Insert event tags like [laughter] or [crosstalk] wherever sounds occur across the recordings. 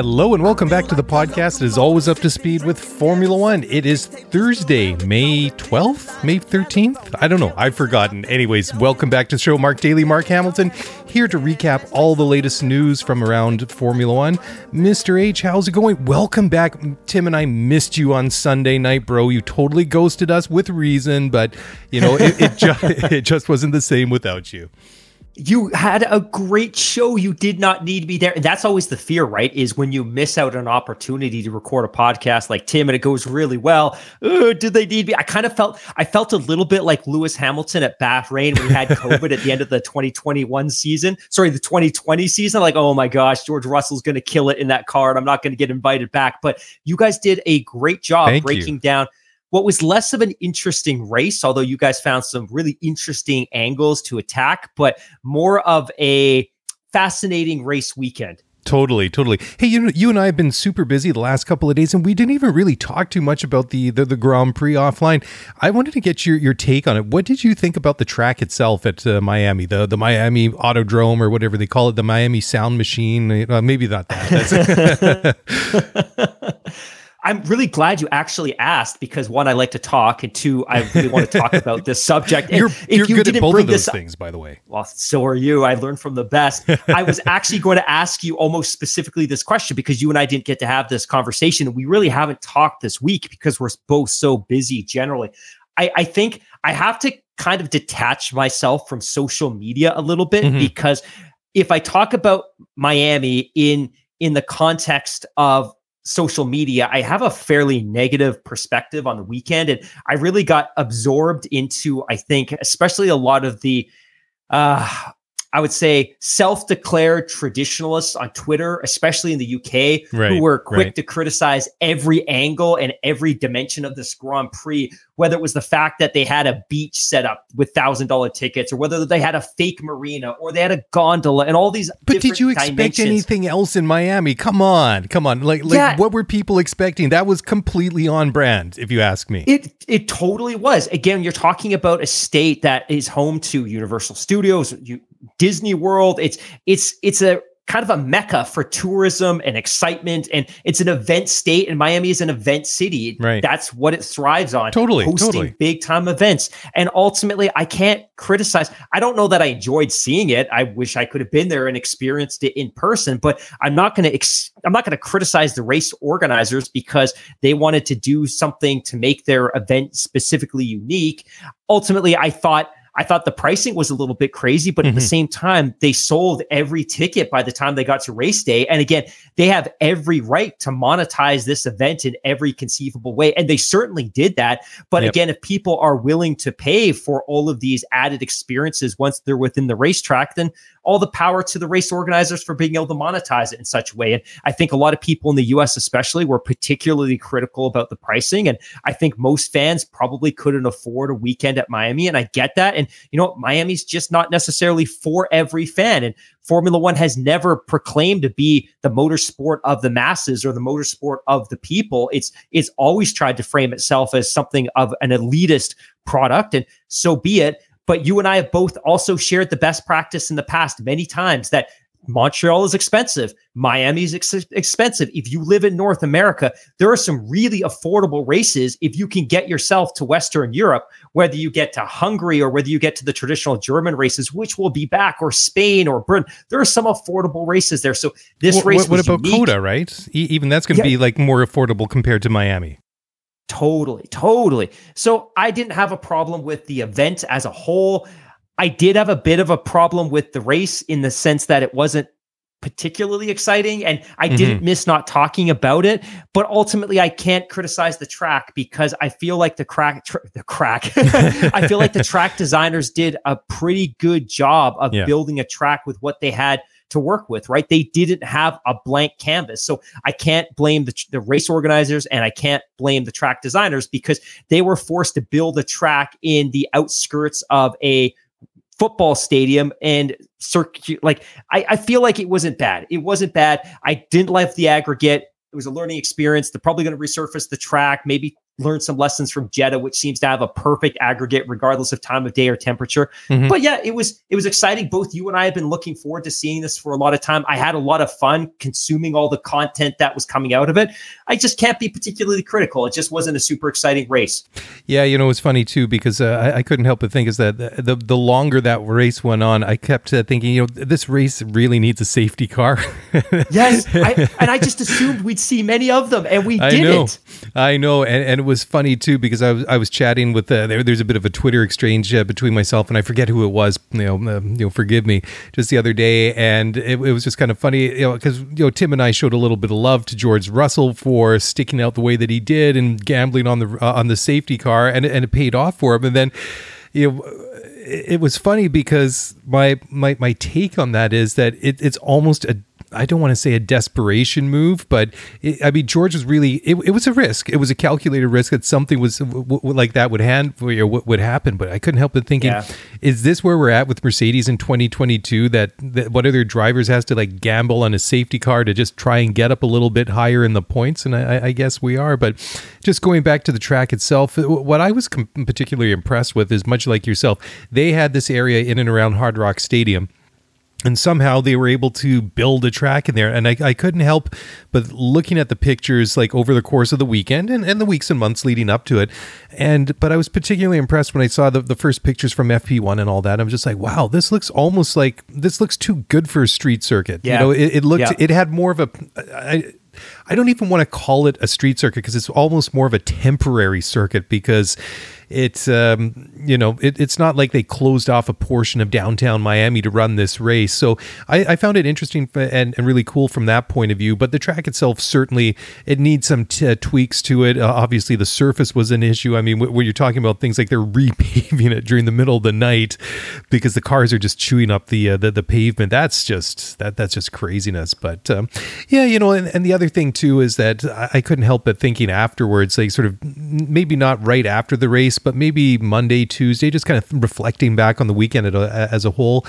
Hello and welcome back to the podcast. It is always up to speed with Formula One. It is Thursday, May 12th, May 13th. I don't know. I've forgotten. Anyways, welcome back to the show. Mark Daly, Mark Hamilton, here to recap all the latest news from around Formula One. Mr. H, how's it going? Welcome back. Tim and I missed you on Sunday night, bro. You totally ghosted us with reason, but you know, it, it, [laughs] it just wasn't the same without you you had a great show. You did not need to be there. And that's always the fear, right? Is when you miss out on an opportunity to record a podcast like Tim and it goes really well. Uh, did they need me? I kind of felt, I felt a little bit like Lewis Hamilton at Bahrain when he had COVID at the end of the 2021 season. Sorry, the 2020 season. Like, oh my gosh, George Russell's going to kill it in that car and I'm not going to get invited back. But you guys did a great job Thank breaking you. down what was less of an interesting race, although you guys found some really interesting angles to attack, but more of a fascinating race weekend. Totally, totally. Hey, you you and I have been super busy the last couple of days, and we didn't even really talk too much about the, the the, Grand Prix offline. I wanted to get your, your take on it. What did you think about the track itself at uh, Miami, the the Miami Autodrome or whatever they call it, the Miami Sound Machine? Uh, maybe not that. [laughs] [laughs] [laughs] I'm really glad you actually asked because one, I like to talk, and two, I really want to talk about this [laughs] subject. And you're, you're you good at both of those things, by the way. Well, so are you. I learned from the best. [laughs] I was actually going to ask you almost specifically this question because you and I didn't get to have this conversation. We really haven't talked this week because we're both so busy generally. I, I think I have to kind of detach myself from social media a little bit mm-hmm. because if I talk about Miami in in the context of social media, I have a fairly negative perspective on the weekend. And I really got absorbed into, I think, especially a lot of the uh I would say self-declared traditionalists on Twitter, especially in the UK, right, who were quick right. to criticize every angle and every dimension of this Grand Prix, whether it was the fact that they had a beach set up with thousand dollar tickets, or whether they had a fake marina, or they had a gondola, and all these. But did you expect dimensions. anything else in Miami? Come on, come on! Like, like yeah. what were people expecting? That was completely on brand, if you ask me. It it totally was. Again, you're talking about a state that is home to Universal Studios. You, Disney World. It's it's it's a kind of a mecca for tourism and excitement and it's an event state and Miami is an event city. Right. That's what it thrives on. Totally. Hosting totally. big time events. And ultimately I can't criticize. I don't know that I enjoyed seeing it. I wish I could have been there and experienced it in person, but I'm not going to ex- I'm not going to criticize the race organizers because they wanted to do something to make their event specifically unique. Ultimately I thought I thought the pricing was a little bit crazy, but mm-hmm. at the mm-hmm. same time, they sold every ticket by the time they got to race day. And again, they have every right to monetize this event in every conceivable way. And they certainly did that. But yep. again, if people are willing to pay for all of these added experiences once they're within the racetrack, then all the power to the race organizers for being able to monetize it in such a way. And I think a lot of people in the US, especially, were particularly critical about the pricing. And I think most fans probably couldn't afford a weekend at Miami. And I get that. And, you know, Miami's just not necessarily for every fan. And Formula One has never proclaimed to be the motorsport of the masses or the motorsport of the people. It's it's always tried to frame itself as something of an elitist product, and so be it. But you and I have both also shared the best practice in the past many times that Montreal is expensive. Miami is ex- expensive. If you live in North America, there are some really affordable races if you can get yourself to Western Europe, whether you get to Hungary or whether you get to the traditional German races, which will be back, or Spain or Britain. There are some affordable races there. So this what, race. What, about unique. COTA, right? E- even that's going to yeah. be like more affordable compared to Miami. Totally, totally. So I didn't have a problem with the event as a whole. I did have a bit of a problem with the race in the sense that it wasn't particularly exciting and I mm-hmm. didn't miss not talking about it but ultimately I can't criticize the track because I feel like the crack tr- the crack [laughs] I feel like the track designers did a pretty good job of yeah. building a track with what they had to work with, right? They didn't have a blank canvas. So I can't blame the, the race organizers and I can't blame the track designers because they were forced to build a track in the outskirts of a football stadium and. Like I, I feel like it wasn't bad. It wasn't bad. I didn't like the aggregate. It was a learning experience. They're probably going to resurface the track, maybe learn some lessons from Jeddah, which seems to have a perfect aggregate regardless of time of day or temperature. Mm-hmm. But yeah, it was it was exciting. Both you and I have been looking forward to seeing this for a lot of time. I had a lot of fun consuming all the content that was coming out of it. I just can't be particularly critical. It just wasn't a super exciting race. Yeah, you know, it's funny too because uh, I, I, couldn't help but think is that the the longer that race went on, I kept uh, thinking, you know, this race really needs a safety car. [laughs] yes, I, and I just assumed we'd see many of them, and we didn't. Know. I know, and, and was funny too because I was I was chatting with uh, there, there's a bit of a Twitter exchange uh, between myself and I forget who it was. You know, uh, you know, forgive me. Just the other day, and it, it was just kind of funny, you know, because you know Tim and I showed a little bit of love to George Russell for sticking out the way that he did and gambling on the uh, on the safety car, and and it paid off for him. And then, you know it was funny because my my my take on that is that it, it's almost a I don't want to say a desperation move, but it, I mean George was really it, it, was a risk. It was a calculated risk that something was w- w- like that would hand you know, what would happen. But I couldn't help but thinking, yeah. is this where we're at with Mercedes in 2022? That, that one of their drivers has to like gamble on a safety car to just try and get up a little bit higher in the points, and I, I guess we are. But just going back to the track itself, uh, what I was com- particularly impressed with is much like yourself, they had this area in and around Hard Rock Stadium and somehow they were able to build a track in there and I, I, couldn't help but looking at the pictures like over the course of the weekend and, and the weeks and months leading up to it and but i was particularly impressed when i saw the, the first pictures from fp1 and all that i'm just like wow this looks almost like this looks too good for a street circuit yeah. you know it, it looked yeah. it had more of a I, I don't even want to call it a street circuit because it's almost more of a temporary circuit because it's um, you know it, it's not like they closed off a portion of downtown Miami to run this race. So I, I found it interesting and, and, really cool from that point of view. But the track itself certainly it needs some t- uh, tweaks to it. Uh, obviously, the surface was an issue. I mean, when you're talking about things like they're [laughs] repaving it during the middle of the night because the cars are just chewing up the uh, the, the, pavement. That's just that that's just craziness. But um, yeah, you know, and, and, the other thing too is that I, I couldn't help but thinking afterwards, like sort of maybe not right after the race but maybe Monday, Tuesday, just kind of reflecting back on the weekend as a whole.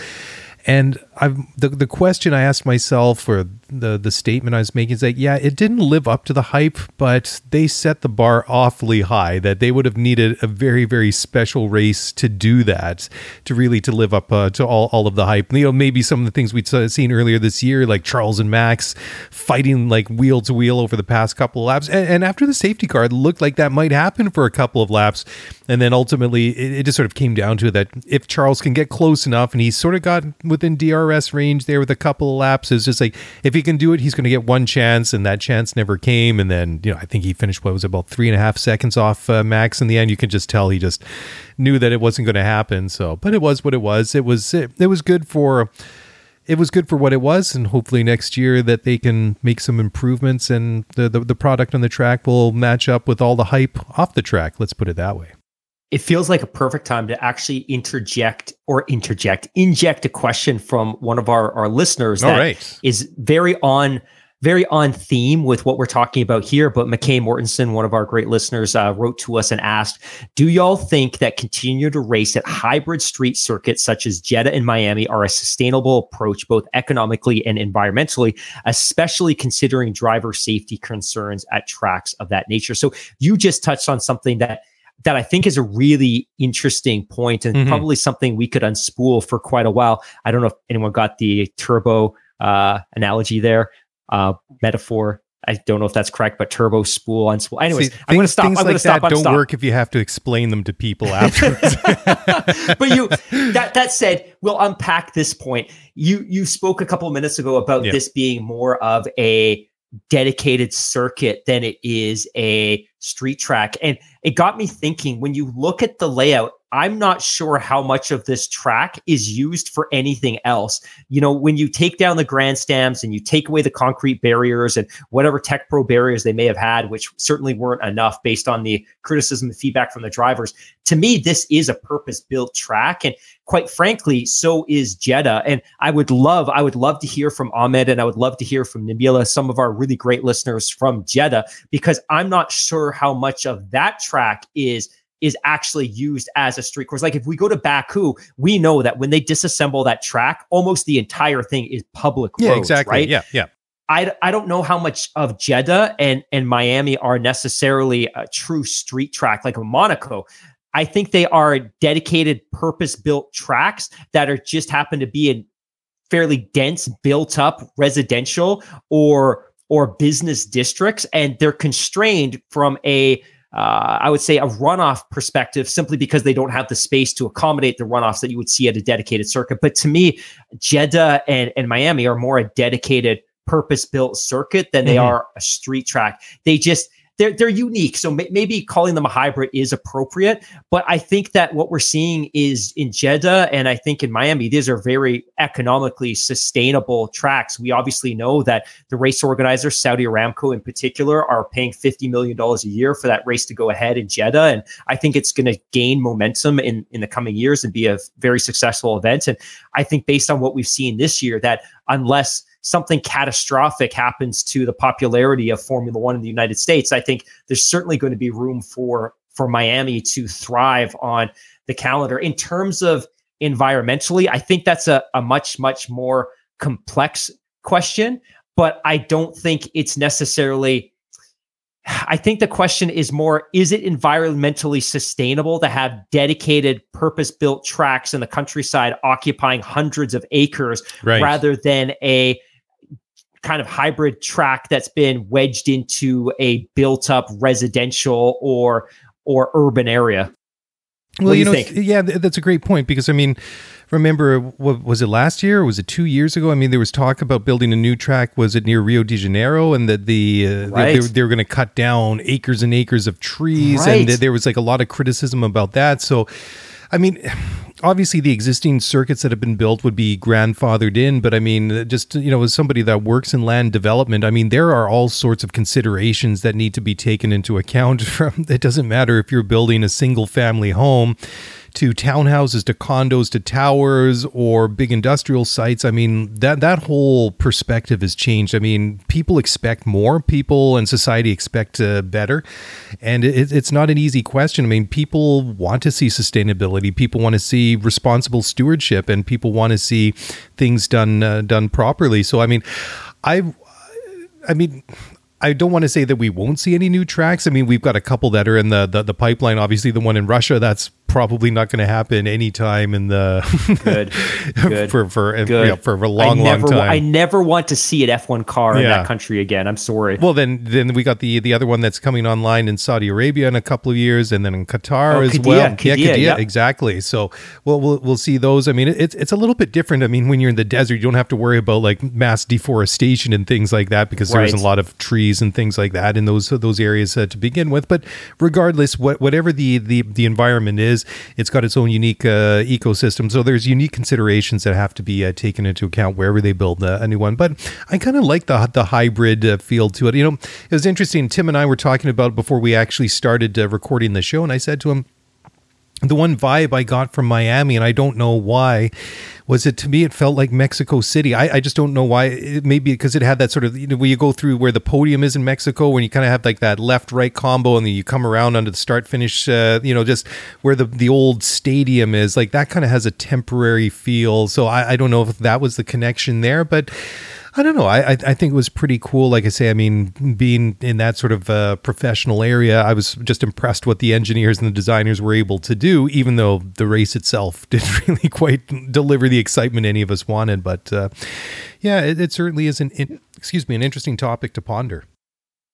And I've the the question I asked myself, or the the statement I was making, is that yeah, it didn't live up to the hype, but they set the bar awfully high. That they would have needed a very very special race to do that, to really to live up uh, to all all of the hype. You know, maybe some of the things we'd seen earlier this year, like Charles and Max fighting like wheel to wheel over the past couple of laps, and, and after the safety car, looked like that might happen for a couple of laps, and then ultimately it, it just sort of came down to that if Charles can get close enough, and he sort of got within DRS range there with a couple of laps. It's just like if he can do it, he's going to get one chance, and that chance never came. And then you know, I think he finished what was about three and a half seconds off uh, Max in the end. You can just tell he just knew that it wasn't going to happen. So, but it was what it was. It was it, it was good for it was good for what it was, and hopefully next year that they can make some improvements and the, the, the product on the track will match up with all the hype off the track. Let's put it that way it feels like a perfect time to actually interject or interject, inject a question from one of our, our listeners that right. is very on very on theme with what we're talking about here. But McKay Mortensen, one of our great listeners, uh, wrote to us and asked, "Do y'all think that continue to race at hybrid street circuits such as Jeddah and Miami are a sustainable approach, both economically and environmentally, especially considering driver safety concerns at tracks of that nature?" So you just touched on something that that I think is a really interesting point and mm-hmm. probably something we could unspool for quite a while. I don't know if anyone got the turbo uh, analogy there, uh, metaphor. I don't know if that's correct, but turbo spool unspool. Anyways, See, I'm going to stop. I'm like stop. That don't stop. work if you have to explain them to people [laughs] afterwards. [laughs] but you that that said, we'll unpack this point. You you spoke a couple of minutes ago about yeah. this being more of a dedicated circuit than it is a street track. And it got me thinking when you look at the layout, I'm not sure how much of this track is used for anything else. You know, when you take down the grandstands and you take away the concrete barriers and whatever TecPro barriers they may have had, which certainly weren't enough based on the criticism and feedback from the drivers, to me, this is a purpose built track. And quite frankly, so is Jeddah. And I would love, I would love to hear from Ahmed and I would love to hear from Nabila, some of our really great listeners from Jeddah, because I'm not sure how much of that track is is actually used as a street course. Like if we go to Baku, we know that when they disassemble that track, almost the entire thing is public yeah, roads, exactly. right? Yeah, yeah. I, I don't know how much of Jeddah and, and Miami are necessarily a true street track like Monaco. I think they are dedicated, purpose built tracks that are just happen to be in fairly dense, built up residential or or business districts, and they're constrained from a uh, I would say a runoff perspective simply because they don't have the space to accommodate the runoffs that you would see at a dedicated circuit. But to me, Jeddah and, and Miami are more a dedicated purpose built circuit than they mm-hmm. are a street track. They just, they're they're unique. So may, maybe calling them a hybrid is appropriate. But I think that what we're seeing is in Jeddah and I think in Miami, these are very economically sustainable tracks. We obviously know that the race organizers, Saudi Aramco in particular, are paying fifty million dollars a year for that race to go ahead in Jeddah, and I think it's going to gain momentum in in the coming years and be a very successful event. And I think based on what we've seen this year, that unless something catastrophic happens to the popularity of Formula One in the United States, I think there's certainly going to be room for for Miami to thrive on the calendar. In terms of environmentally, I think that's a, a much, much more complex question, but I don't think it's necessarily I think the question is more is it environmentally sustainable to have dedicated purpose built tracks in the countryside occupying hundreds of acres right. rather than a kind of hybrid track that's been wedged into a built up residential or or urban area. Well, you, you know, think? yeah, that's a great point because I mean, remember what was it last year or was it two years ago? I mean, there was talk about building a new track. Was it near Rio de Janeiro? And that the uh, right. they, they, they, were going to cut down acres and acres of trees, right. and there was like a lot of criticism about that. So I mean, obviously the existing circuits that have been built would be grandfathered in, but I mean, just you know, as somebody that works in land development, I mean, there are all sorts of considerations that need to be taken into account. [laughs] From it doesn't matter if you're building a single family home to townhouses to condos to towers or big industrial sites. I mean, that that whole perspective has changed. I mean, people expect more. People and society expect uh, better, and it, it's not an easy question. I mean, people want to see sustainability. People want to see responsible stewardship, and people want to see things done uh, done properly. So, I mean, I, I mean, I don't want to say that we won't see any new tracks. I mean, we've got a couple that are in the, the, the pipeline. Obviously, the one in Russia that's probably not going to happen anytime in the good, [laughs] good. for for good. Yeah, for a long, I never, long time. I never want to see an F1 car yeah. in that country again. I'm sorry. Well, then then we got the the other one that's coming online in Saudi Arabia in a couple of years, and then in Qatar oh, as well. Yeah, yeah, exactly. So well, we'll we'll see those. I mean, it's it's a little bit different. I mean, when you're in the desert, you don't have to worry about like mass deforestation and things like that because right. there's a lot of trees and things like that in those those areas uh, to begin with. But regardless, what whatever the the the environment is, it's got its own unique uh, ecosystem. So there's unique considerations that have to be uh, taken into account wherever they build a, a new one. But I kind of like the the hybrid uh, feel to it. You know, it was interesting. Tim and I were talking about before we actually started uh, recording the show, and I said to him the one vibe I got from Miami, and I don't know why, was it to me it felt like Mexico City. I, I just don't know why. It, maybe because it had that sort of you know you go through where the podium is in Mexico, when you kind of have like that left right combo, and then you come around under the start finish. Uh, you know, just where the the old stadium is, like that kind of has a temporary feel. So I, I don't know if that was the connection there, but I don't know. I, I think it was pretty cool. Like I say, I mean, being in that sort of uh, professional area, I was just impressed what the engineers and the designers were able to do. Even though the race itself [laughs] didn't really quite deliver the excitement any of us wanted, but uh, yeah, it, it, certainly is an excuse me an interesting topic to ponder.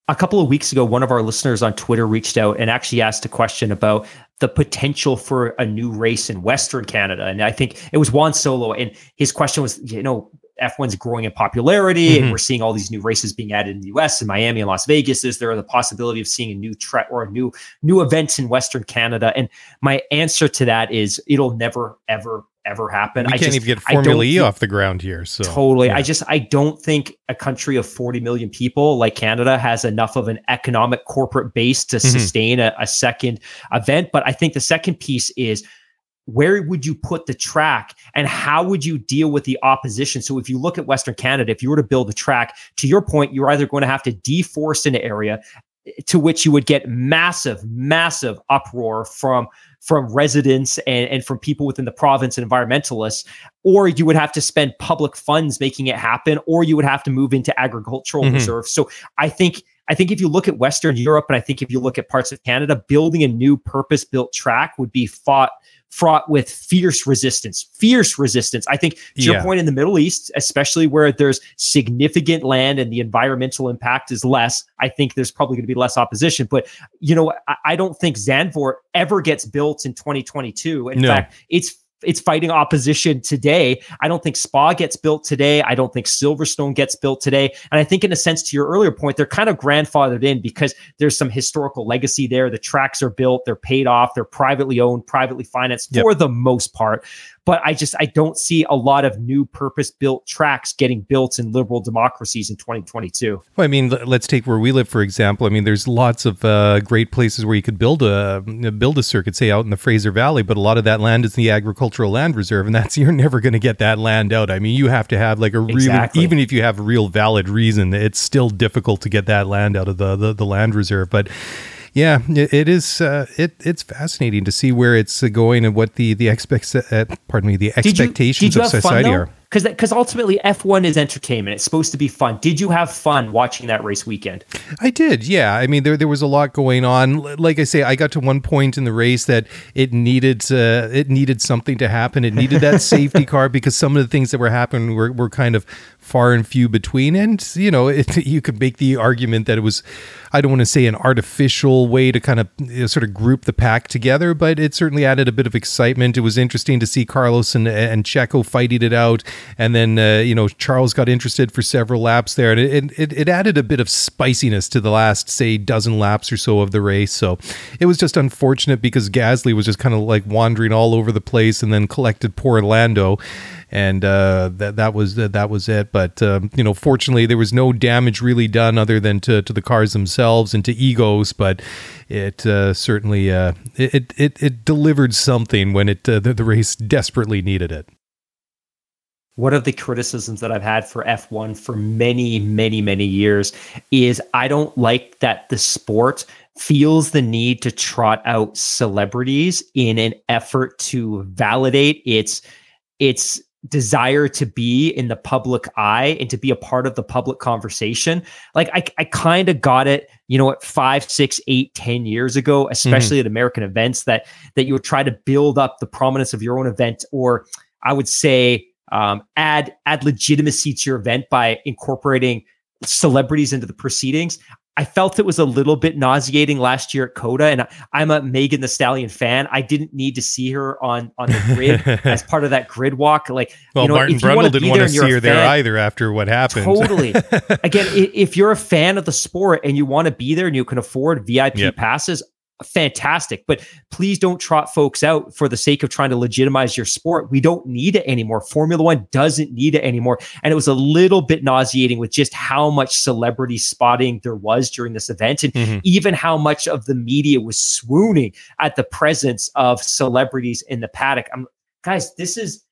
A couple of weeks ago, one of our listeners on Twitter reached out and actually asked a question about the potential for a new race in Western Canada. And I think it was Juan Solo. And his question was, you know, F1's growing in popularity, mm-hmm. and we're seeing all these new races being added in the U.S. and Miami and Las Vegas. Is there the possibility of seeing a new track or a new new event in Western Canada? And my answer to that is it'll never ever ever happen. We I can't just, even get Formula E off the ground here. So totally, yeah. I just I don't think a country of 40 million people like Canada has enough of an economic corporate base to mm-hmm. sustain a, a second event. But I think the second piece is where would you put the track and how would you deal with the opposition? So if you look at Western Canada, if you were to build a track, to your point, you're either going to have to deforest an area to which you would get massive, massive uproar from from residents and, and from people within the province and environmentalists, or you would have to spend public funds making it happen, or you would have to move into agricultural mm-hmm. reserves. So I think I think if you look at Western Europe and I think if you look at parts of Canada, building a new purpose-built track would be fought fraught with fierce resistance, fierce resistance. I think to yeah. your point in the Middle East, especially where there's significant land and the environmental impact is less, I think there's probably going to be less opposition. But, you know, I, I don't think Zandvoort ever gets built in 2022. In no. fact, it's it's fighting opposition today. I don't think Spa gets built today. I don't think Silverstone gets built today. And I think, in a sense, to your earlier point, they're kind of grandfathered in because there's some historical legacy there. The tracks are built, they're paid off, they're privately owned, privately financed yep. for the most part but I just I don't see a lot of new purpose built tracks getting built in liberal democracies in 2022. Well, I mean, let's take where we live for example. I mean, there's lots of uh, great places where you could build a build a circuit, say out in the Fraser Valley, but a lot of that land is the agricultural land reserve, and that's [laughs] you're never going to get that land out. I mean, you have to have like a real, exactly. even if you have a real valid reason, it's still difficult to get that land out of the the, the land reserve, but yeah, it, it is. Uh, it it's fascinating to see where it's going and what the the expects. Uh, pardon me, the expectations did you, did you of society fun, are because because ultimately F1 is entertainment. It's supposed to be fun. Did you have fun watching that race weekend? I did. Yeah. I mean, there there was a lot going on. Like I say, I got to one point in the race that it needed uh, it needed something to happen. It needed that [laughs] safety car because some of the things that were happening were, were kind of far and few between. And you know, it, [laughs] you could make the argument that it was I don't want to say an artificial way to kind of you know, sort of group the pack together, but it certainly added a bit of excitement. It was interesting to see Carlos and and Checo fighting it out and then uh, you know Charles got interested for several laps there, and it, it, it added a bit of spiciness to the last say dozen laps or so of the race. So it was just unfortunate because Gasly was just kind of like wandering all over the place, and then collected poor Lando and uh, that that was that was it. But um, you know, fortunately, there was no damage really done other than to, to the cars themselves and to egos. But it uh, certainly uh, it, it it delivered something when it uh, the, the race desperately needed it one of the criticisms that I've had for F1 for many, many, many years is I don't like that the sport feels the need to trot out celebrities in an effort to validate its its desire to be in the public eye and to be a part of the public conversation. Like I, I kind of got it, you know, at five, six, eight, ten years ago, especially mm-hmm. at American events, that that you would try to build up the prominence of your own event, or I would say um, add add legitimacy to your event by incorporating celebrities into the proceedings. I felt it was a little bit nauseating last year at COTA, and I'm a Megan Thee Stallion fan. I didn't need to see her on on the grid [laughs] as part of that grid walk. Like, well, you know, Martin Brundle didn't want to see her fan, there either after what happened. Totally. [laughs] Again, if you're a fan of the sport and you want to be there and you can afford VIP yep. passes, fantastic. But please don't trot folks out for the sake of trying to legitimize your sport. We don't need it anymore. Formula One doesn't need it anymore. And it was a little bit nauseating with just how much celebrity spotting there was during this event and mm-hmm. even how much of the media was swooning at the presence of celebrities in the paddock. I'm, guys, this is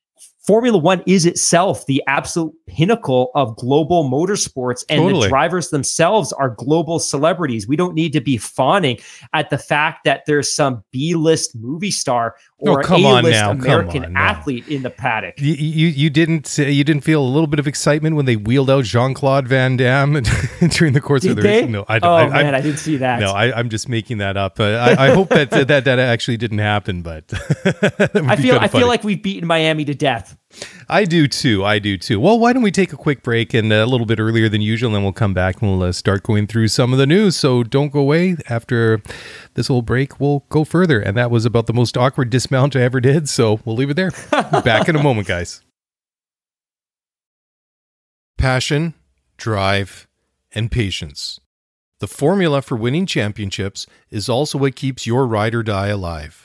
Formula One is itself the absolute pinnacle of global motorsports, and totally. the drivers themselves are global celebrities. We don't need to be fawning at the fact that there's some B list movie star or oh, A-list American athlete in the paddock. You, you, you didn't you didn't feel a little bit of excitement when they wheeled out Jean Claude Van Damme [laughs] during the course Did of the they? race? No, I don't. Oh I, man, I, I, didn't see that. No, I, am just making that up. Uh, I, I, hope that, [laughs] that that actually didn't happen, but [laughs] I feel I feel like we've beaten Miami to death. I do too. I do too. Well, why don't we take a quick break and a little bit earlier than usual, and then we'll come back and we'll uh, start going through some of the news. So don't go away. After this little break, we'll go further. And that was about the most awkward dismount I ever did. So we'll leave it there. back in a [laughs] moment, guys. passion, drive, and patience. The formula for winning championships is also what keeps your ride or die alive.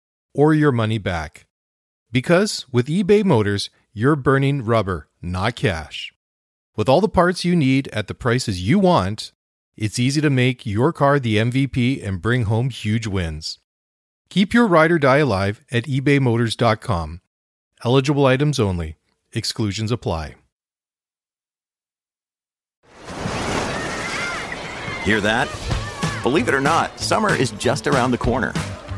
or your money back. Because with eBay Motors, you're burning rubber, not cash. With all the parts you need at the prices you want, it's easy to make your car the MVP and bring home huge wins. Keep your ride or die alive at ebaymotors.com. Eligible items only. Exclusions apply. Hear that? Believe it or not, summer is just around the corner.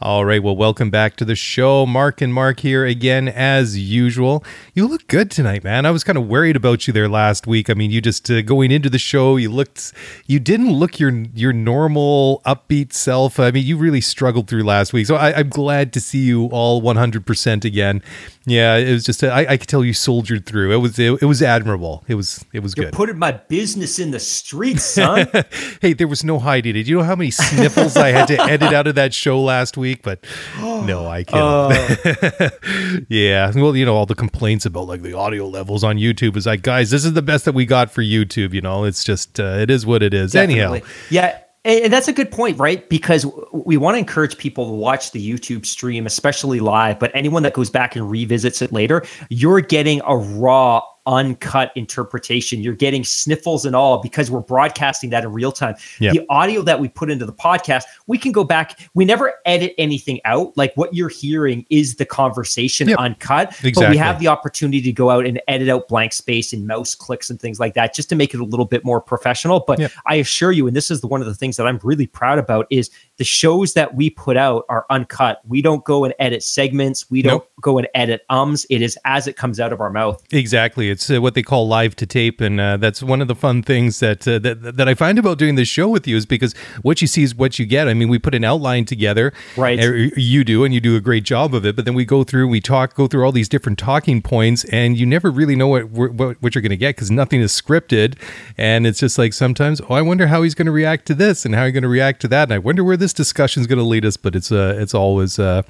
All right, well, welcome back to the show. Mark and Mark here again, as usual. You look good tonight, man. I was kind of worried about you there last week. I mean, you just uh, going into the show, you looked, you didn't look your your normal upbeat self. I mean, you really struggled through last week. So I, I'm glad to see you all 100% again. Yeah, it was just, I, I could tell you soldiered through. It was, it, it was admirable. It was, it was You're good. putting my business in the streets, son. [laughs] hey, there was no hiding it. You know how many sniffles I had to edit out of that show last week? But [gasps] no, I can't. [laughs] yeah. Well, you know, all the complaints about like the audio levels on YouTube is like, guys, this is the best that we got for YouTube. You know, it's just, uh, it is what it is. Anyhow. Yeah. And that's a good point, right? Because we want to encourage people to watch the YouTube stream, especially live. But anyone that goes back and revisits it later, you're getting a raw, uncut interpretation. You're getting sniffles and all because we're broadcasting that in real time. Yeah. The audio that we put into the podcast, we can go back. We never edit anything out. Like what you're hearing is the conversation Yep. uncut. But we have the opportunity to go out and edit out blank space and mouse clicks and things like that just to make it a little bit more professional. But Yep. I assure you, and this is the, one of the things that I'm really proud about, is the shows that we put out are uncut. We don't go and edit segments. We don't Nope. go and edit ums. It is as it comes out of our mouth. Exactly, it's uh, what they call live to tape, and uh, that's one of the fun things that, uh, that that I find about doing this show with you is because what you see is what you get. I mean, we put an outline together, Right. or You do, and you do a great job of it. But then we go through, we talk, go through all these different talking points, and you never really know what what, what you're going to get because nothing is scripted, and it's just like sometimes, oh, I wonder how he's going to react to this, and how he's going to react to that, and I wonder where this discussion is going to lead us. But it's uh, it's always uh,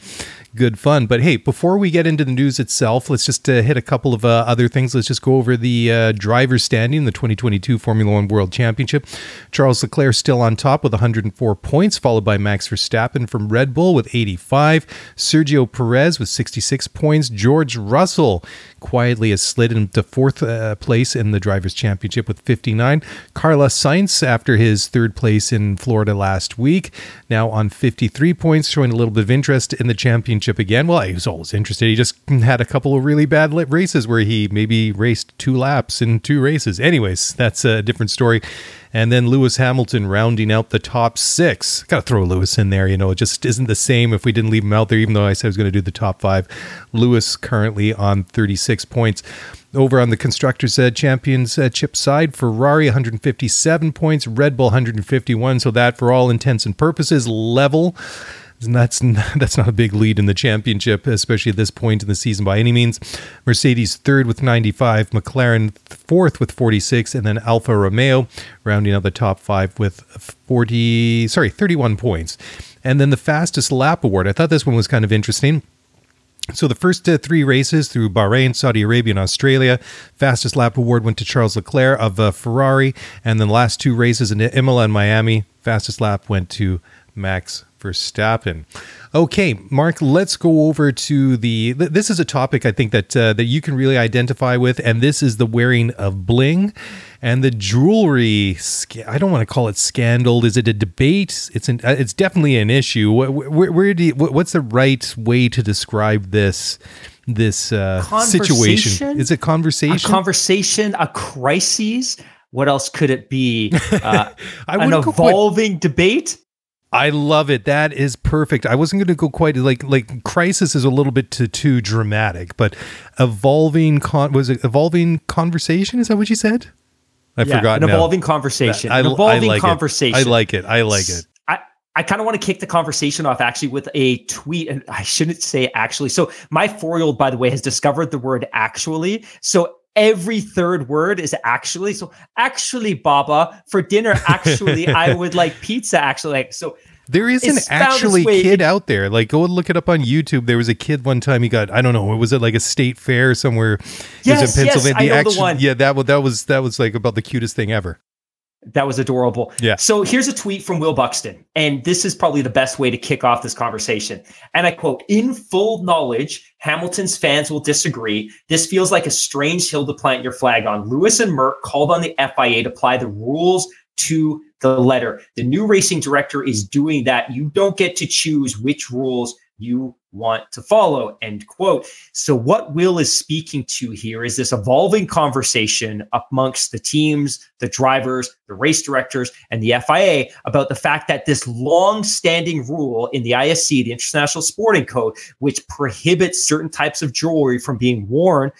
good fun. But hey, before we get into the news itself, let's just uh, hit a couple of uh, other things. Let's just go over the uh, driver's standing, in the 2022 Formula One World Championship. Charles Leclerc still on top with 104 points, followed by Max Verstappen from Red Bull with 85, Sergio Perez with 66 points, George Russell quietly has slid into fourth uh, place in the drivers' championship with 59. Carlos Sainz, after his third place in Florida last week, now on 53 points, showing a little bit of interest in the championship again. Well, he was always interested. He just had a couple of really bad races where he maybe raced two laps in two races. Anyways, that's a different story. And then Lewis Hamilton rounding out the top six. Got to throw Lewis in there. You know, it just isn't the same if we didn't leave him out there, even though I said I was going to do the top five. Lewis currently on 36 points. Over on the Constructors uh, Championship side, Ferrari 157 points, Red Bull 151. So that, for all intents and purposes, level. And that's [laughs] that's not a big lead in the championship, especially at this point in the season by any means. Mercedes third with 95, McLaren fourth with 46, and then Alfa Romeo rounding out the top five with 40, sorry, 31 points. And then the fastest lap award. I thought this one was kind of interesting. So the first uh, three races through Bahrain, Saudi Arabia, and Australia, fastest lap award went to Charles Leclerc of uh, Ferrari, and then the last two races in Imola and Miami, fastest lap went to Max Verstappen. Okay, Mark, let's go over to the. This is a topic I think that uh, that you can really identify with, and this is the wearing of bling and the jewelry. I don't want to call it scandal. Is it a debate? It's an. Uh, it's definitely an issue. Where, where, where do you, what's the right way to describe this? This uh, situation is it conversation? A conversation, a crisis. What else could it be? [laughs] Uh, an evolving quite, debate. I love it. That is perfect. I wasn't going to go quite like like crisis is a little bit too, too dramatic, but evolving con was it evolving conversation? Is that what you said? I yeah, forgot. An evolving conversation. I, an evolving I like conversation. It. I like it. I like it. I, I kind of want to kick the conversation off actually with a tweet, and I shouldn't say actually. So my four year old, by the way, has discovered the word actually. So every third word is actually. So actually, Baba, for dinner, actually, I [laughs] would like pizza. Actually, like so. There is an actually kid out there. Like, go and look it up on YouTube. There was a kid one time. He got I don't know. It was it like a state fair somewhere? Yes, in Pennsylvania. Yes, I know the one. Yeah, that was that was that was like about the cutest thing ever. That was adorable. Yeah. So here's a tweet from Will Buxton, and this is probably the best way to kick off this conversation. And I quote: "In full knowledge, Hamilton's fans will disagree. This feels like a strange hill to plant your flag on." Lewis and Merc called on the FIA to apply the rules to the letter. The new racing director is doing that. You don't get to choose which rules you want to follow end quote. So what will is speaking to here is this evolving conversation amongst the teams the drivers the race directors and the fia about the fact that this long-standing rule in the isc the international sporting code which prohibits certain types of jewelry from being worn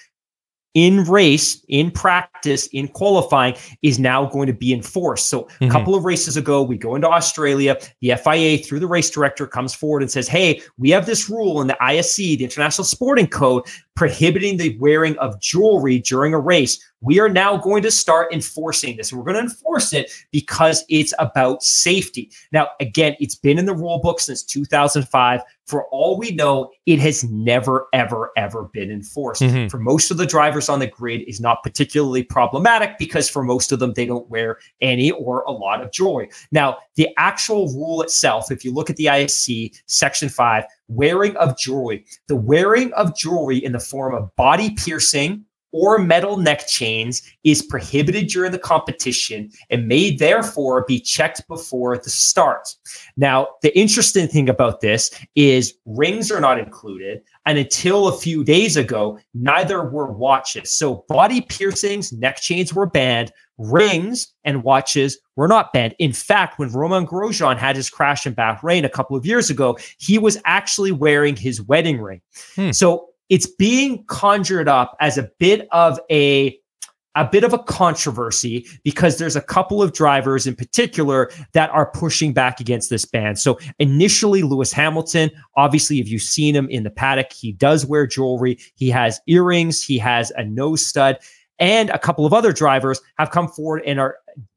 in race, in practice, in qualifying is now going to be enforced. So mm-hmm. a couple of races ago, we go into Australia. The FIA, through the race director, comes forward and says, Hey, we have this rule in the ISC, the International Sporting Code, prohibiting the wearing of jewelry during a race. We are now going to start enforcing this. And we're going to enforce it because it's about safety. Now, again, it's been in the rule book since 2005. For all we know, it has never, ever, ever been enforced. Mm-hmm. For most of the drivers on the grid is not particularly problematic because for most of them, they don't wear any or a lot of jewelry. Now, the actual rule itself, if you look at the ISC section five, wearing of jewelry, the wearing of jewelry in the form of body piercing or metal neck chains is prohibited during the competition and may therefore be checked before the start. Now, the interesting thing about this is rings are not included. And until a few days ago, neither were watches. So body piercings, neck chains were banned. Rings and watches were not banned. In fact, when Romain Grosjean had his crash in Bahrain a couple of years ago, he was actually wearing his wedding ring. Hmm. So it's being conjured up as a bit of a a bit of a controversy because there's a couple of drivers in particular that are pushing back against this ban. So initially, Lewis Hamilton, obviously, if you've seen him in the paddock, he does wear jewelry. He has earrings. He has a nose stud and a couple of other drivers have come forward and are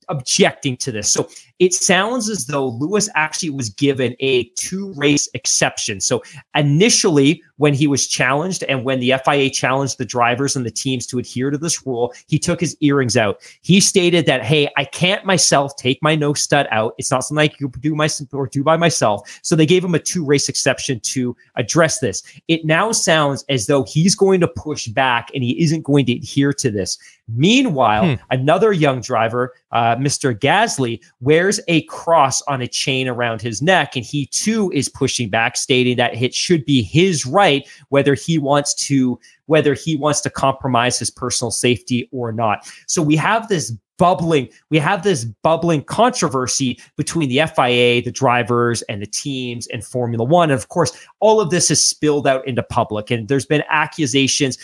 objecting to this. So it sounds as though Lewis actually was given a two race exception. So initially, when he was challenged and when the FIA challenged the drivers and the teams to adhere to this rule, he took his earrings out. He stated that, hey, I can't myself take my nose stud out. It's not something I can do my or do by myself. So they gave him a two race exception to address this. It now sounds as though he's going to push back and he isn't going to adhere to this. Meanwhile, hmm. another young driver, uh, Mr. Gasly, wears a cross on a chain around his neck, and he too is pushing back, stating that it should be his right whether he wants to whether he wants to compromise his personal safety or not. So we have this bubbling we have this bubbling controversy between the FIA, the drivers and the teams and Formula 1 and of course all of this has spilled out into public and there's been accusations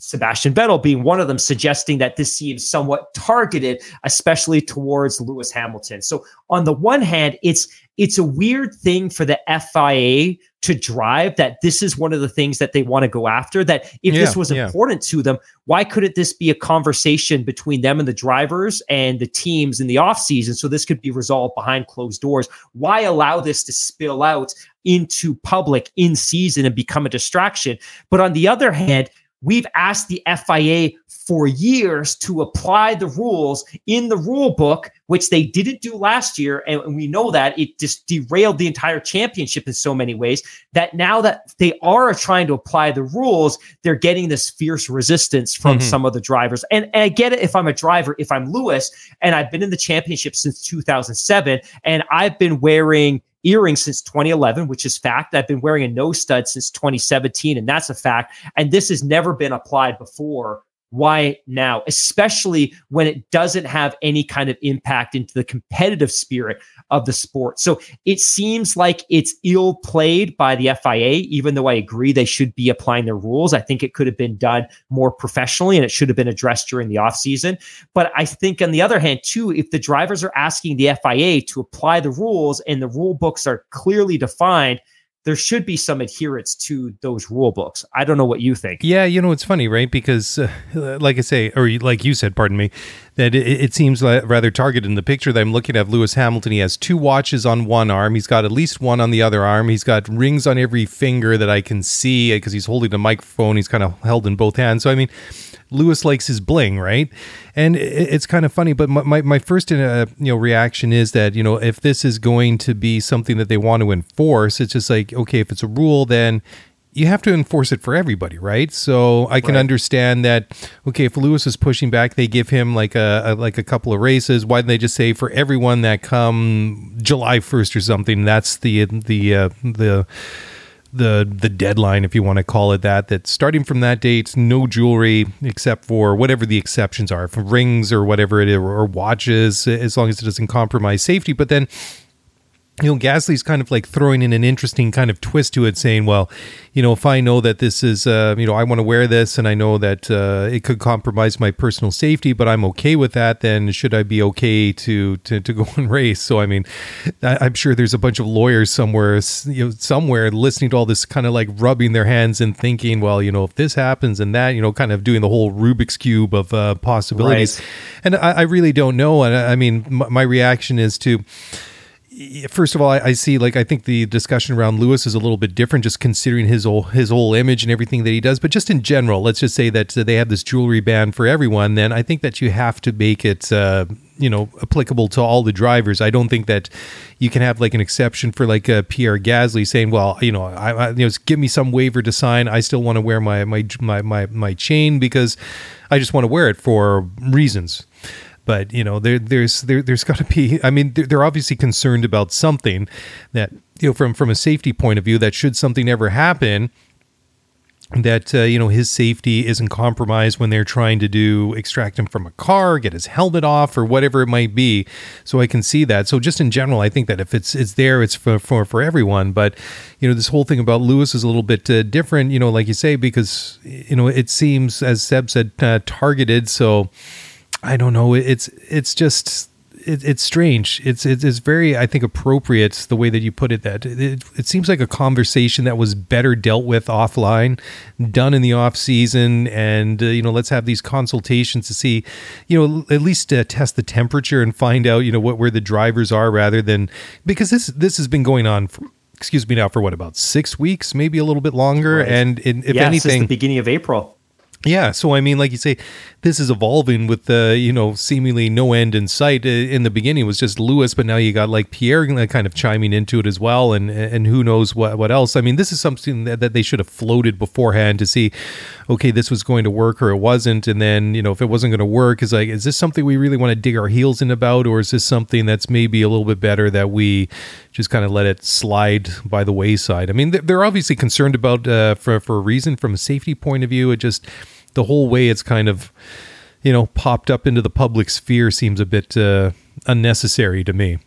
Sebastian Vettel being one of them, suggesting that this seems somewhat targeted, especially towards Lewis Hamilton. So on the one hand, it's it's a weird thing for the FIA to drive that this is one of the things that they want to go after. That if yeah, this was yeah. important to them, why couldn't this be a conversation between them and the drivers and the teams in the offseason so this could be resolved behind closed doors? Why allow this to spill out into public in season and become a distraction? But on the other hand, we've asked the FIA for years to apply the rules in the rule book, which they didn't do last year. And we know that it just derailed the entire championship in so many ways that now that they are trying to apply the rules, they're getting this fierce resistance from mm-hmm. some of the drivers. And, and I get it if I'm a driver, if I'm Lewis, and I've been in the championship since 2007, and I've been wearing earrings since 2011, which is fact. I've been wearing a nose stud since 2017, and that's a fact. And this has never been applied before why now, especially when it doesn't have any kind of impact into the competitive spirit of the sport. So it seems like it's ill played by the FIA, even though I agree they should be applying their rules. I think it could have been done more professionally and it should have been addressed during the offseason. But I think, on the other hand, too, if the drivers are asking the FIA to apply the rules and the rule books are clearly defined, there should be some adherence to those rule books. I don't know what you think. Yeah, you know it's funny, right? Because, uh, like I say, or like you said, pardon me, that it, it seems rather targeted in the picture that I'm looking at. Lewis Hamilton, he has two watches on one arm. He's got at least one on the other arm. He's got rings on every finger that I can see because he's holding a microphone. He's kind of held in both hands. So I mean, Lewis likes his bling, right? And it's kind of funny, but my, my first uh, you know reaction is that you know if this is going to be something that they want to enforce, it's just like okay, if it's a rule, then you have to enforce it for everybody, right? So I can right. understand that. Okay, if Lewis is pushing back, they give him like a, a, like a couple of races. Why don't they just say for everyone that come July first or something? That's the the uh, the the the deadline, if you want to call it that. That starting from that date, no jewelry except for whatever the exceptions are, rings or whatever it is, or watches, as long as it doesn't compromise safety. But then you know, Gasly's kind of like throwing in an interesting kind of twist to it, saying, well, you know, if I know that this is, uh, you know, I want to wear this and I know that uh, it could compromise my personal safety, but I'm okay with that, then should I be okay to to, to go [laughs] and race? So, I mean, I, am sure there's a bunch of lawyers somewhere, you know, somewhere listening to all this kind of like rubbing their hands and thinking, well, you know, if this happens and that, you know, kind of doing the whole Rubik's Cube of uh, possibilities. Right. And I, I, really don't know. And I, I mean, my, my reaction is to, first of all, I, I, see like I think the discussion around Lewis is a little bit different, just considering his whole his whole image and everything that he does. But just in general, let's just say that they have this jewelry ban for everyone. Then I think that you have to make it. Uh, you know, applicable to all the drivers. I don't think that you can have like an exception for like uh, Pierre Gasly saying, "Well, you know, I, I, you know, give me some waiver to sign. I still want to wear my my my my my chain because I just want to wear it for reasons." But you know there there's there, there's got to be i mean they're, obviously concerned about something that you know from from a safety point of view that should something ever happen that uh, you know his safety isn't compromised when they're trying to do extract him from a car, get his helmet off, or whatever it might be. So I can see that. So just in general, I think that if it's it's there, it's for for, for everyone. But you know, this whole thing about Lewis is a little bit uh, different. You know, like you say, because you know it seems, as Seb said, uh, targeted. So I don't know. It's it's just it, it's strange. It's, it's it's very I think appropriate the way that you put it. That it, it seems like a conversation that was better dealt with offline, done in the off season, and uh, you know let's have these consultations to see, you know, at least uh, test the temperature and find out you know what where the drivers are rather than because this this has been going on. For, excuse me now for what about six weeks, maybe a little bit longer, right. and if yeah, anything, the beginning of April. Yeah, so I mean, like you say, this is evolving with the you know seemingly no end in sight. In the beginning, it was just Lewis, but now you got like Pierre uh, kind of chiming into it as well, and and who knows what what else. I mean, this is something that, that they should have floated beforehand to see, okay, this was going to work or it wasn't, and then you know if it wasn't going to work, is like, is this something we really want to dig our heels in about, or is this something that's maybe a little bit better that we just kind of let it slide by the wayside? I mean, they're obviously concerned about uh, for for a reason from a safety point of view. It just the whole way it's kind of you know popped up into the public sphere seems a bit uh, unnecessary to me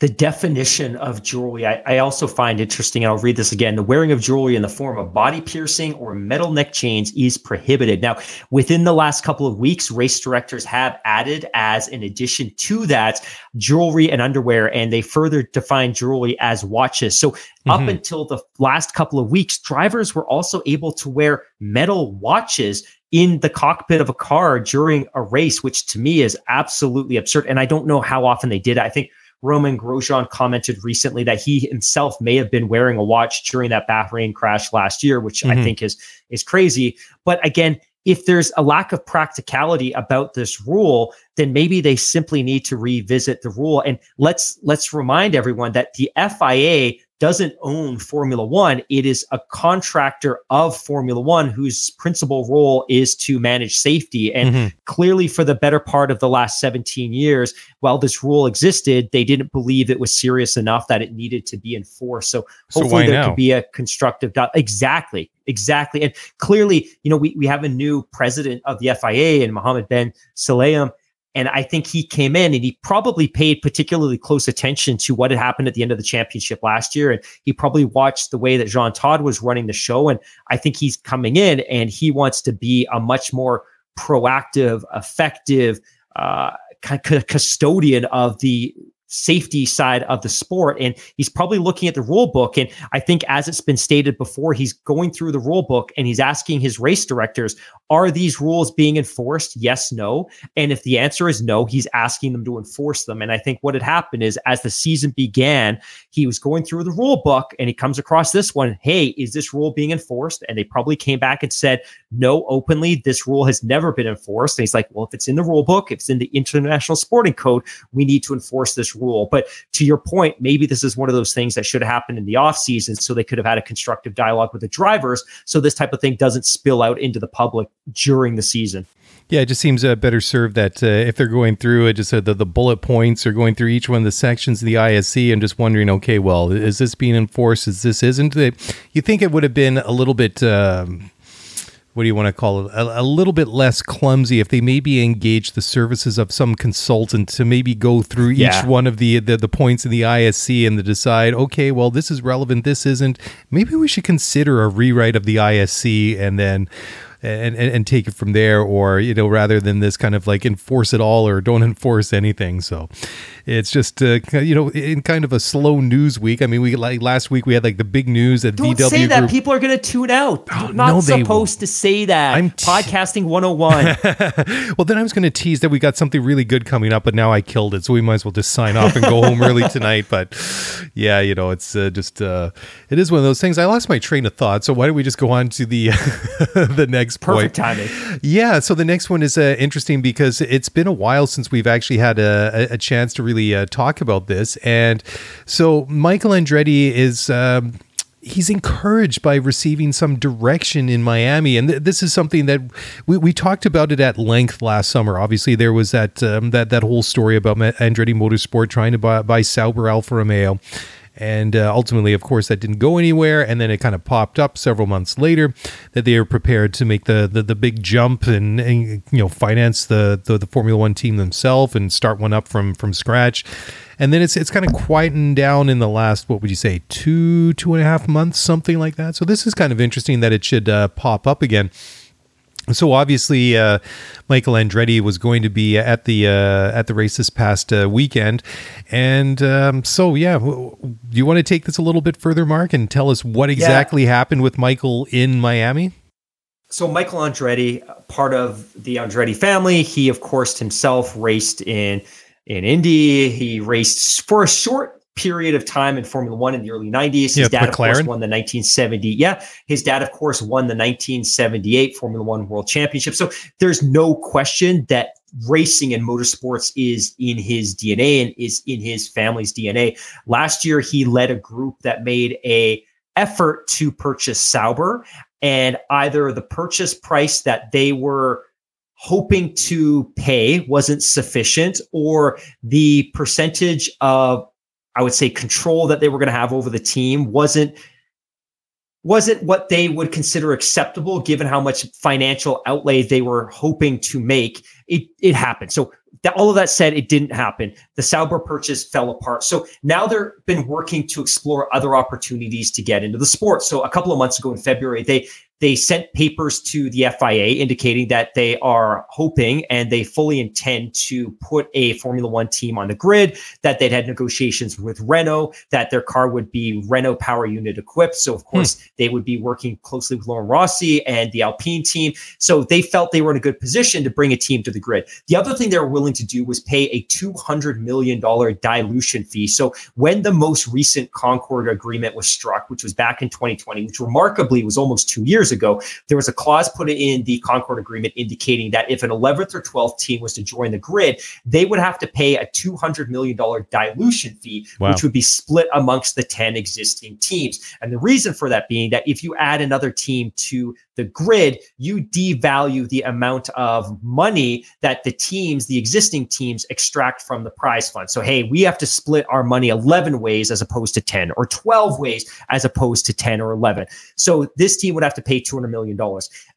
the definition of jewelry I, I, also find interesting and i'll read this again the wearing of jewelry in the form of body piercing or metal neck chains is prohibited. Now within the last couple of weeks race directors have added as an addition to that jewelry and underwear and they further define jewelry as watches. So mm-hmm. up until the last couple of weeks drivers were also able to wear metal watches in the cockpit of a car during a race which to me is absolutely absurd and i don't know how often they did it. I think Romain Grosjean commented recently that he himself may have been wearing a watch during that Bahrain crash last year, which mm-hmm. I think is is crazy. But again, if there's a lack of practicality about this rule, then maybe they simply need to revisit the rule. And let's let's remind everyone that the FIA doesn't own Formula One. It is a contractor of Formula One whose principal role is to manage safety. And mm-hmm. clearly, for the better part of the last 17 years, while this rule existed, they didn't believe it was serious enough that it needed to be enforced. So hopefully, so there now? could be a constructive. Do- exactly. Exactly. And clearly, you know, we, we have a new president of the FIA and Mohammed Ben Sulayem and I think he came in and he probably paid particularly close attention to what had happened at the end of the championship last year. And he probably watched the way that Jean Todt was running the show. And I think he's coming in and he wants to be a much more proactive, effective, uh, custodian of the safety side of the sport. And he's probably looking at the rule book. And I think, as it's been stated before, he's going through the rule book and he's asking his race directors, are these rules being enforced? Yes, no. And if the answer is no, he's asking them to enforce them. And I think what had happened is as the season began, he was going through the rule book and he comes across this one. Hey, is this rule being enforced? And they probably came back and said, no, openly, this rule has never been enforced. And he's like, well, if it's in the rule book, if it's in the International Sporting Code, we need to enforce this rule. But to your point, maybe this is one of those things that should have happened in the off season so they could have had a constructive dialogue with the drivers so this type of thing doesn't spill out into the public during the season. Yeah, it just seems uh, better served that uh, if they're going through it, just uh, the, the bullet points or going through each one of the sections of the ISC and just wondering, okay, well, is this being enforced? Is this isn't? It? You think it would have been a little bit. Um, what do you want to call it? A, a, little bit less clumsy if they maybe engage the services of some consultant to maybe go through yeah. each one of the, the, the points in the ISC and to decide, okay, well, this is relevant, this isn't. Maybe we should consider a rewrite of the ISC and then and, and, and take it from there, or you know, rather than this kind of like enforce it all or don't [laughs] enforce anything. So it's just uh, you know, in kind of a slow news week. I mean, we like last week we had like the big news that don't VW say that Group, people are going to tune out. Oh, not no, supposed to say that. I'm podcasting [laughs] 101. well, then I was going to tease that we got something really good coming up, but now I killed it, so we might as well just sign off and go home early [laughs] tonight. But yeah, you know, it's uh, just uh, it is one of those things. I lost my train of thought, so why don't we just go on to the the next Perfect timing. Yeah. So the next one is uh, interesting because it's been a while since we've actually had a, a chance to really uh, talk about this. And so Michael Andretti is. Um, he's encouraged by receiving some direction in Miami, and th- this is something that we, we talked about it at length last summer. Obviously, there was that um, that that whole story about Andretti Motorsport trying to buy, buy Sauber Alfa Romeo, and uh, ultimately, of course, that didn't go anywhere. And then it kind of popped up several months later that they were prepared to make the the, the big jump and, and, you know finance the, the, the Formula One team themselves and start one up from from scratch. And then it's it's kind of quietened down in the last what would you say two two and a half months something like that. So this is kind of interesting that it should uh, pop up again. So obviously, uh, Michael Andretti was going to be at the uh, at the race this past uh, weekend, and um, so yeah, do you want to take this a little bit further, Mark, and tell us what exactly yeah. happened with Michael in Miami? So Michael Andretti, part of the Andretti family, he of course himself raced in in Indy. He raced for a short period of time in Formula One in the early 90s. His yeah, dad, McLaren. of course, won the 1970. Yeah, his dad, of course, won the 1978 Formula One World Championship. So there's no question that racing and motorsports is in his DNA and is in his family's DNA. Last year, he led a group that made a effort to purchase Sauber, and either the purchase price that they were hoping to pay wasn't sufficient or the percentage of I would say control that they were going to have over the team wasn't wasn't what they would consider acceptable given how much financial outlay they were hoping to make. It it happened. So that, all of that said, it didn't happen. The Sauber purchase fell apart. So now they've been working to explore other opportunities to get into the sport. So a couple of months ago in February, they they sent papers to the FIA indicating that they are hoping and they fully intend to put a Formula One team on the grid, that they'd had negotiations with Renault, that their car would be Renault power unit equipped. So, of hmm. course, hmm. they would be working closely with Laurent Rossi and the Alpine team. So, they felt they were in a good position to bring a team to the grid. The other thing they were willing to do was pay a $200 million dilution fee. So, when the most recent Concord agreement was struck, which was back in 2020, which remarkably was almost two years ago, there was a clause put in the Concord Agreement indicating that if an 11th or 12th team was to join the grid, they would have to pay a $200 million dilution fee, wow. which would be split amongst the 10 existing teams. And the reason for that being that if you add another team to the grid, you devalue the amount of money that the teams, the existing teams, extract from the prize fund. So, hey, we have to split our money 11 ways as opposed to 10, or 12 ways as opposed to 10 or 11. So, this team would have to pay $200 million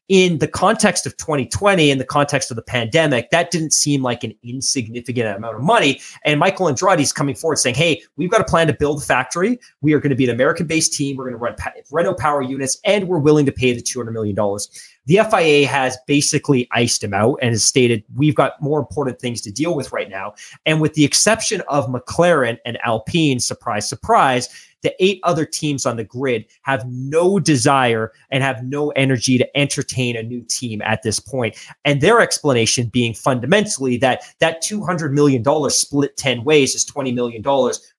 in the context of 2020, in the context of the pandemic, that didn't seem like an insignificant amount of money. And Michael Andretti is coming forward saying, hey, we've got a plan to build a factory. We are going to be an American based team. We're going to run Renault power units, and we're willing to pay the $200 million. Dollars, the FIA has basically iced him out and has stated, we've got more important things to deal with right now. And with the exception of McLaren and Alpine, surprise, surprise, the eight other teams on the grid have no desire and have no energy to entertain a new team at this point. And their explanation being fundamentally that that $200 million split 10 ways is $20 million,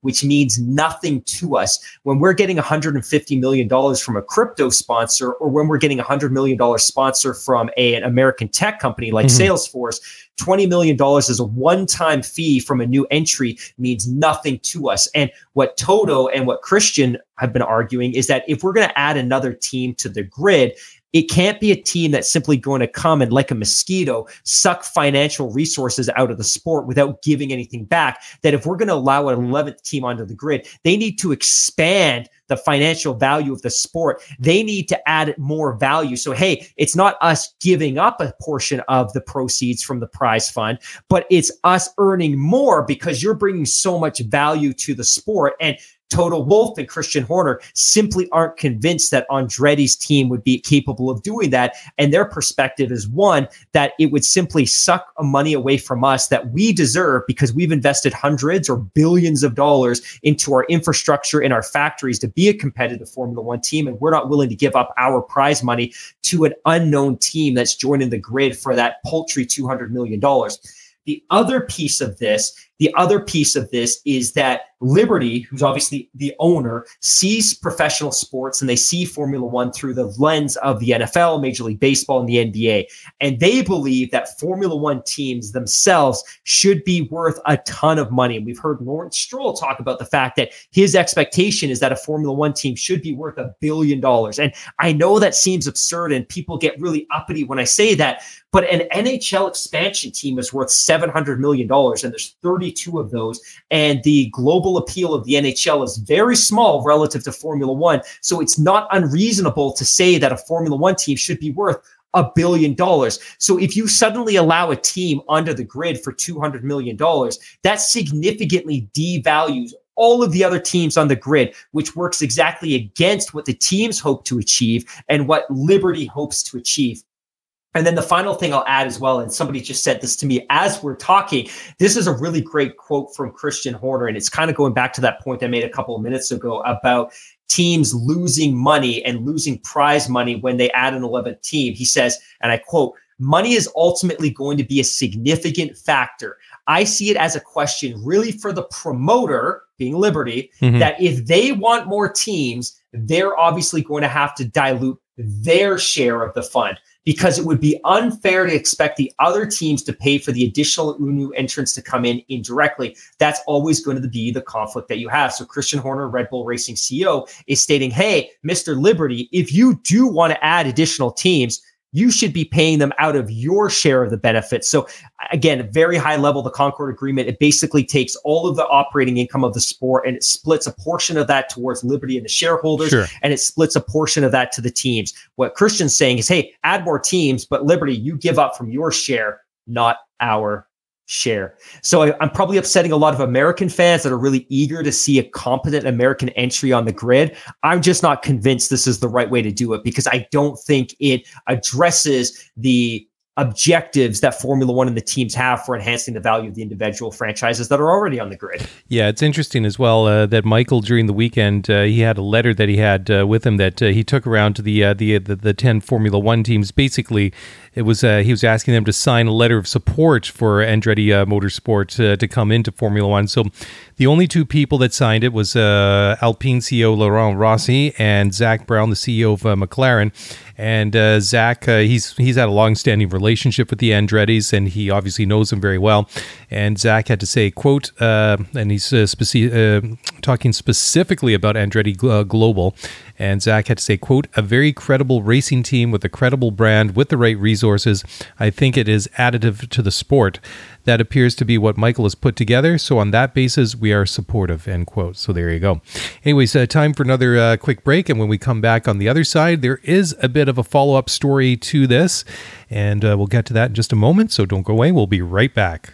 which means nothing to us. When we're getting $150 million from a crypto sponsor or when we're getting a $100 million sponsor from a, an American tech company like mm-hmm. Salesforce, $20 million as a one time fee from a new entry means nothing to us. And what Toto and what Christian have been arguing is that if we're going to add another team to the grid, it can't be a team that's simply going to come and, like a mosquito, suck financial resources out of the sport without giving anything back. That if we're going to allow an 11th team onto the grid, they need to expand the financial value of the sport. They need to add more value. So, hey, it's not us giving up a portion of the proceeds from the prize fund, but it's us earning more because you're bringing so much value to the sport. And Toto Wolff and Christian Horner simply aren't convinced that Andretti's team would be capable of doing that. And their perspective is one, that it would simply suck money away from us that we deserve because we've invested hundreds or billions of dollars into our infrastructure in our factories to be a competitive Formula One team. And we're not willing to give up our prize money to an unknown team that's joining the grid for that paltry $200 million. The other piece of this, the other piece of this is that Liberty, who's obviously the owner, sees professional sports and they see Formula One through the lens of the NFL, Major League Baseball, and the NBA. And they believe that Formula One teams themselves should be worth a ton of money. And we've heard Lawrence Stroll talk about the fact that his expectation is that a Formula One team should be worth a billion dollars. And I know that seems absurd and people get really uppity when I say that, but an NHL expansion team is worth $700 million and there's 32 of those. And the global global appeal of the NHL is very small relative to Formula One. So it's not unreasonable to say that a Formula One team should be worth a billion dollars. So if you suddenly allow a team under the grid for $200 million, that significantly devalues all of the other teams on the grid, which works exactly against what the teams hope to achieve and what Liberty hopes to achieve. And then the final thing I'll add as well, and somebody just said this to me as we're talking. This is a really great quote from Christian Horner, and it's kind of going back to that point I made a couple of minutes ago about teams losing money and losing prize money when they add an 11th team. He says, and I quote, money is ultimately going to be a significant factor. I see it as a question really for the promoter, being Liberty, mm-hmm. that if they want more teams, they're obviously going to have to dilute their share of the fund because it would be unfair to expect the other teams to pay for the additional new entrants to come in indirectly. That's always going to be the conflict that you have. So Christian Horner, Red Bull Racing CEO, is stating, hey, Mr. Liberty, if you do want to add additional teams, you should be paying them out of your share of the benefits. So again, very high level, the Concord Agreement, it basically takes all of the operating income of the sport and it splits a portion of that towards Liberty and the shareholders, sure. and it splits a portion of that to the teams. What Christian's saying is, hey, add more teams, but Liberty, you give up from your share, not our share. So I, am probably upsetting a lot of American fans that are really eager to see a competent American entry on the grid. I'm just not convinced this is the right way to do it because I don't think it addresses the objectives that Formula One and the teams have for enhancing the value of the individual franchises that are already on the grid. Yeah, it's interesting as well uh, that Michael during the weekend uh, he had a letter that he had uh, with him that uh, he took around to the, uh, the, the the ten Formula One teams. Basically, it was uh, he was asking them to sign a letter of support for Andretti Motorsport to come into Formula One. So the only two people that signed it was Alpine CEO Laurent Rossi and Zak Brown, the CEO of McLaren. And uh, Zak, uh, he's he's had a long-standing relationship with the Andrettis, and he obviously knows them very well. And Zak had to say, "quote," uh, and he's uh, speci- uh, talking specifically about Andretti uh, Global. And Zak had to say, quote, a very credible racing team with a credible brand with the right resources. I think it is additive to the sport. That appears to be what Michael has put together. So on that basis, we are supportive, end quote. So there you go. Anyways, uh, time for another uh, quick break. And when we come back on the other side, there is a bit of a follow up story to this. And uh, we'll get to that in just a moment. So don't go away. We'll be right back.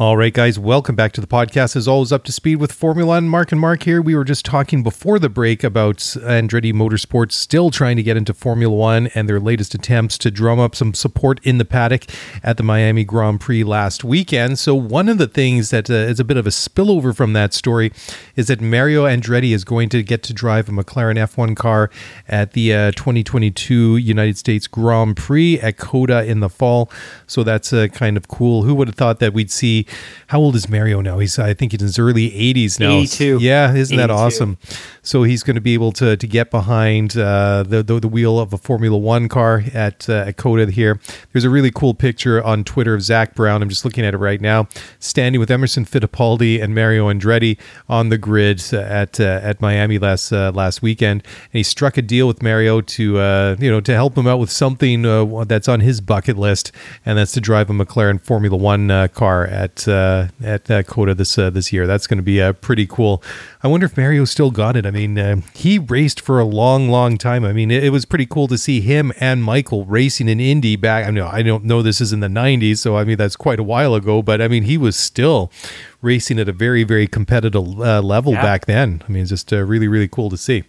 All right, guys, welcome back to the podcast. As always, up to speed with Formula One. Mark and Mark here. We were just talking before the break about Andretti Motorsports still trying to get into Formula One and their latest attempts to drum up some support in the paddock at the Miami Grand Prix last weekend. So, one of the things that uh, is a bit of a spillover from that story is that Mario Andretti is going to get to drive a McLaren F1 car at the uh, 2022 United States Grand Prix at COTA in the fall. So, that's uh, kind of cool. Who would have thought that we'd see? How old is Mario now? He's I think he's in his early 80s now. 82. Yeah, isn't that awesome? So he's going to be able to to get behind uh, the, the, the wheel of a Formula One car at uh, at COTA here. There's a really cool picture on Twitter of Zak Brown. I'm just looking at it right now, standing with Emerson Fittipaldi and Mario Andretti on the grid at uh, at Miami last uh, last weekend, and he struck a deal with Mario to uh, you know to help him out with something uh, that's on his bucket list, and that's to drive a McLaren Formula One car at uh, at uh, COTA this uh, this year. That's going to be uh, pretty cool. I wonder if Mario still got it. I mean, uh, he raced for a long, long time. I mean, it, it, was pretty cool to see him and Michael racing in Indy back. I know I don't know this is in the '90s, so I mean that's quite a while ago. But I mean, he was still racing at a very, very competitive uh, level yeah. back then. I mean, it's just really, really cool to see.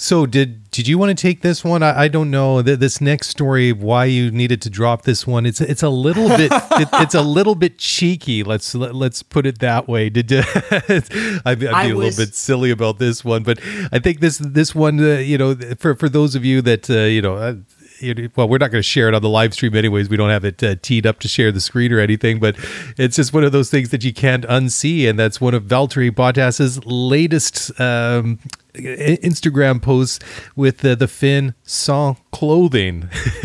So did did you want to take this one? I, I don't know this next story. Why you needed to drop this one? It's it's a little bit [laughs] it, it's a little bit cheeky. Let's let, us let us put it that way. [laughs] Did [laughs] I, I'd be a was, little bit silly about this one, but I think this this one, uh, you know, for for those of you that uh, you know. Well, we're not going to share it on the live stream anyways. We don't have it uh, teed up to share the screen or anything, but it's just one of those things that you can't unsee. And that's one of Valtteri Bottas's latest um, Instagram posts with the, the Finn sans clothing. [laughs]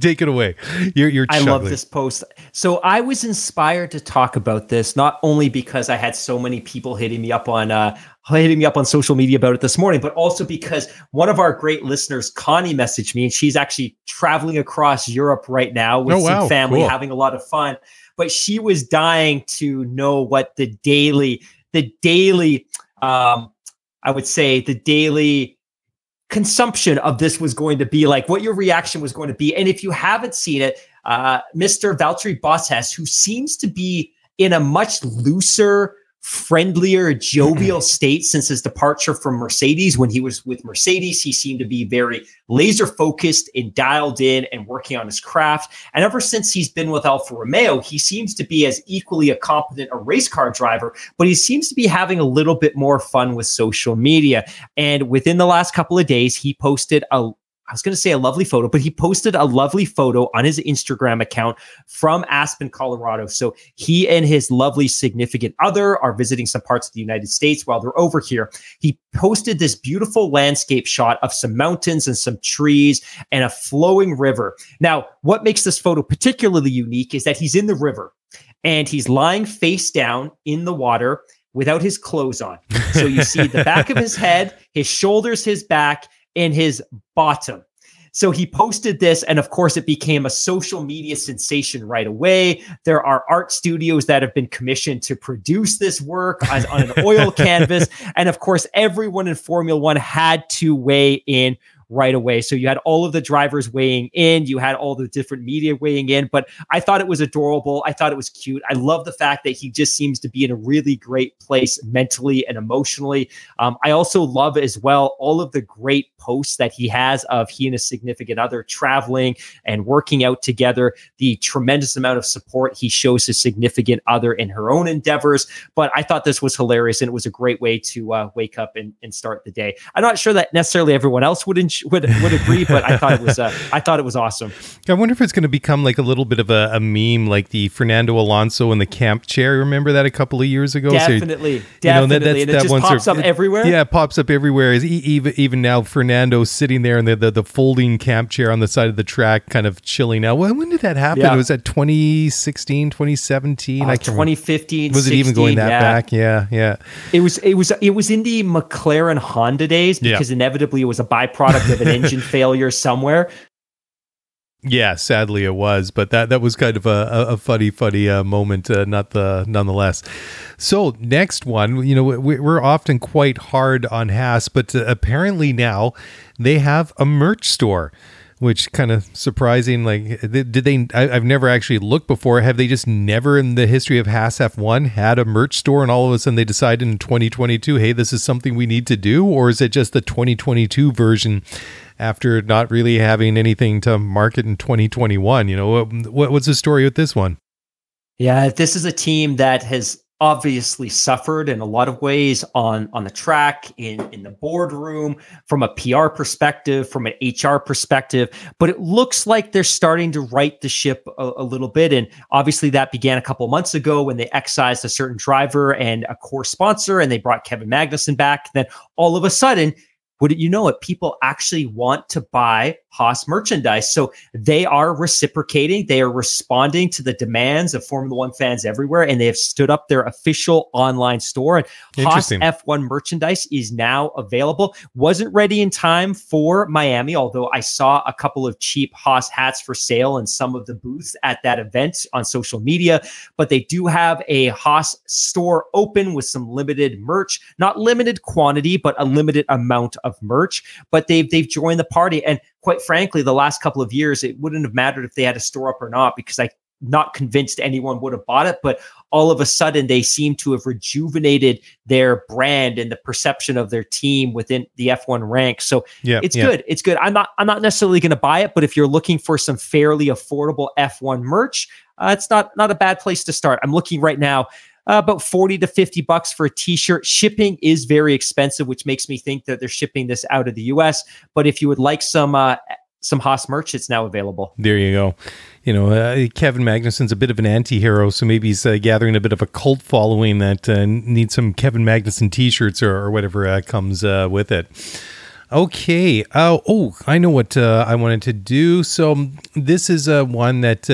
Take it away. You're, you're I love this post. So I was inspired to talk about this not only because I had so many people hitting me up on uh, hitting me up on social media about it this morning, but also because one of our great listeners, Connie, messaged me, and she's actually traveling across Europe right now with oh, wow. some family, cool. having a lot of fun. But she was dying to know what the daily, the daily, um, I would say, the daily consumption of this was going to be like, what your reaction was going to be. And if you haven't seen it, uh, Mr. Valtteri Bottas, who seems to be in a much looser friendlier, jovial [clears throat] state since his departure from Mercedes. When he was with Mercedes, he seemed to be very laser focused and dialed in and working on his craft. And ever since he's been with Alfa Romeo, he seems to be as equally a competent a race car driver, but he seems to be having a little bit more fun with social media. And within the last couple of days, he posted a I was going to say a lovely photo, but he posted a lovely photo on his Instagram account from Aspen, Colorado. So he and his lovely significant other are visiting some parts of the United States while they're over here. He posted this beautiful landscape shot of some mountains and some trees and a flowing river. Now, what makes this photo particularly unique is that he's in the river and he's lying face down in the water without his clothes on. So you see the back of his [laughs] head, his shoulders, his back, in his bottom. So he posted this, and of course, it became a social media sensation right away. There are art studios that have been commissioned to produce this work as, on an oil [laughs] canvas. And of course, everyone in Formula One had to weigh in right away. So you had all of the drivers weighing in, you had all the different media weighing in, but I thought it was adorable. I thought it was cute. I love the fact that he just seems to be in a really great place mentally and emotionally. Um, I also love as well all of the great posts that he has of he and his significant other traveling and working out together, the tremendous amount of support he shows his significant other in her own endeavors. But I thought this was hilarious and it was a great way to uh, wake up and, and start the day. I'm not sure that necessarily everyone else would enjoy would would agree, but I thought it was uh, I thought it was awesome. I wonder if it's going to become like a little bit of a, a, meme, like the Fernando Alonso in the camp chair. Remember that a couple of years ago? Definitely, so, definitely. Know, that, and it just pops up everywhere. Yeah, it pops up everywhere. Is Even even now, Fernando sitting there in the, the, the folding camp chair on the side of the track, kind of chilling out. When, when did that happen? Yeah. Was that 2016, 2017? Uh, I 2015. Was 16, it even going that yeah. back? Yeah, yeah. It was. It was. It was in the McLaren Honda days because yeah. inevitably it was a byproduct of an [laughs] engine failure somewhere. Yeah, sadly it was, but that that was kind of a, a funny, funny uh, moment, uh, not the nonetheless. So next one, you know, we, are often quite hard on Haas, but uh, apparently now they have a merch store which kind of surprising. Like, did they? I, have never actually looked before. Have they just never in the history of Haas F1 had a merch store, and all of a sudden they decided in 2022, hey, this is something we need to do, or is it just the 2022 version? After not really having anything to market in 2021, you know what, what's the story with this one? Yeah, this is a team that has obviously suffered in a lot of ways on on the track in in the boardroom from a PR perspective from an HR perspective but it looks like they're starting to right the ship a, a little bit. And obviously that began a couple months ago when they excised a certain driver and a core sponsor and they brought Kevin Magnussen back. Then all of a sudden would you know it people actually want to buy Haas merchandise. So they are reciprocating. They are responding to the demands of Formula One fans everywhere, and they have stood up their official online store. And Haas F1 merchandise is now available. Wasn't ready in time for Miami, although I saw a couple of cheap Haas hats for sale in some of the booths at that event on social media. But they do have a Haas store open with some limited merch, not limited quantity, but a limited amount of merch. But they've they've joined the party and quite frankly, the last couple of years, it wouldn't have mattered if they had a store up or not because I not convinced anyone would have bought it, but all of a sudden they seem to have rejuvenated their brand and the perception of their team within the F1 ranks. So yeah, it's yeah. good. It's good. I'm not I'm not necessarily going to buy it, but if you're looking for some fairly affordable F1 merch, uh, it's not not a bad place to start. I'm looking right now uh, about 40 to 50 bucks for a t-shirt. Shipping is very expensive, which makes me think that they're shipping this out of the US. But if you would like some uh, some Haas merch, it's now available. There you go. You know, uh, Kevin Magnussen's a bit of an anti-hero, so maybe he's uh, gathering a bit of a cult following that uh, needs some Kevin Magnuson t-shirts or, or whatever uh, comes uh, with it. Okay. Uh, oh, I know what I wanted to do. So this is uh, one that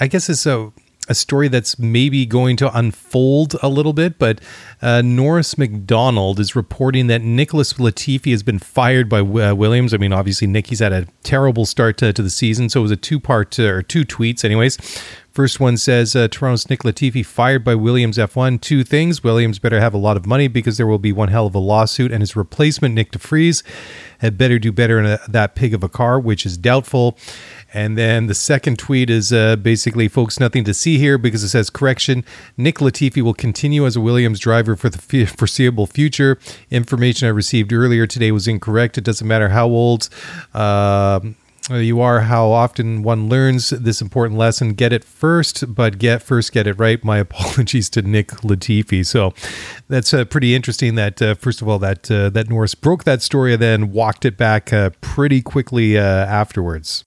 I guess is a a story that's maybe going to unfold a little bit, but uh, Norris McDonald is reporting that Nicholas Latifi has been fired by uh, Williams. I mean, obviously, Nicky's had a terrible start to, to the season, so it was a two part uh, or two tweets, anyways. First one says uh, Toronto's Nick Latifi fired by Williams F1. Two things Williams better have a lot of money because there will be one hell of a lawsuit, and his replacement, Nyck de Vries, had better do better in a, that pig of a car, which is doubtful. And then the second tweet is uh, basically, folks, nothing to see here because it says, correction, Nick Latifi will continue as a Williams driver for the foreseeable future. Information I received earlier today was incorrect. It doesn't matter how old. Uh, you are how often one learns this important lesson. Get it first, but get first, get it right. My [laughs] apologies to Nick Latifi. So that's uh, pretty interesting. That uh, first of all, that uh, that Norris broke that story and then walked it back uh, pretty quickly uh, afterwards.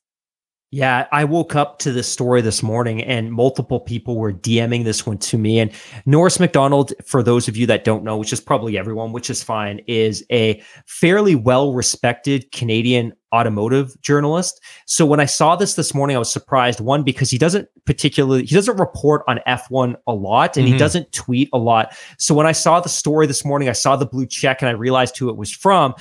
Yeah, I woke up to this story this morning and multiple people were DMing this one to me. And Norris McDonald, for those of you that don't know, which is probably everyone, which is fine, is a fairly well respected Canadian automotive journalist. So when I saw this this morning, I was surprised. One, because he doesn't particularly, he doesn't report on F1 a lot and mm-hmm. he doesn't tweet a lot. So when I saw the story this morning, I saw the blue check and I realized who it was from.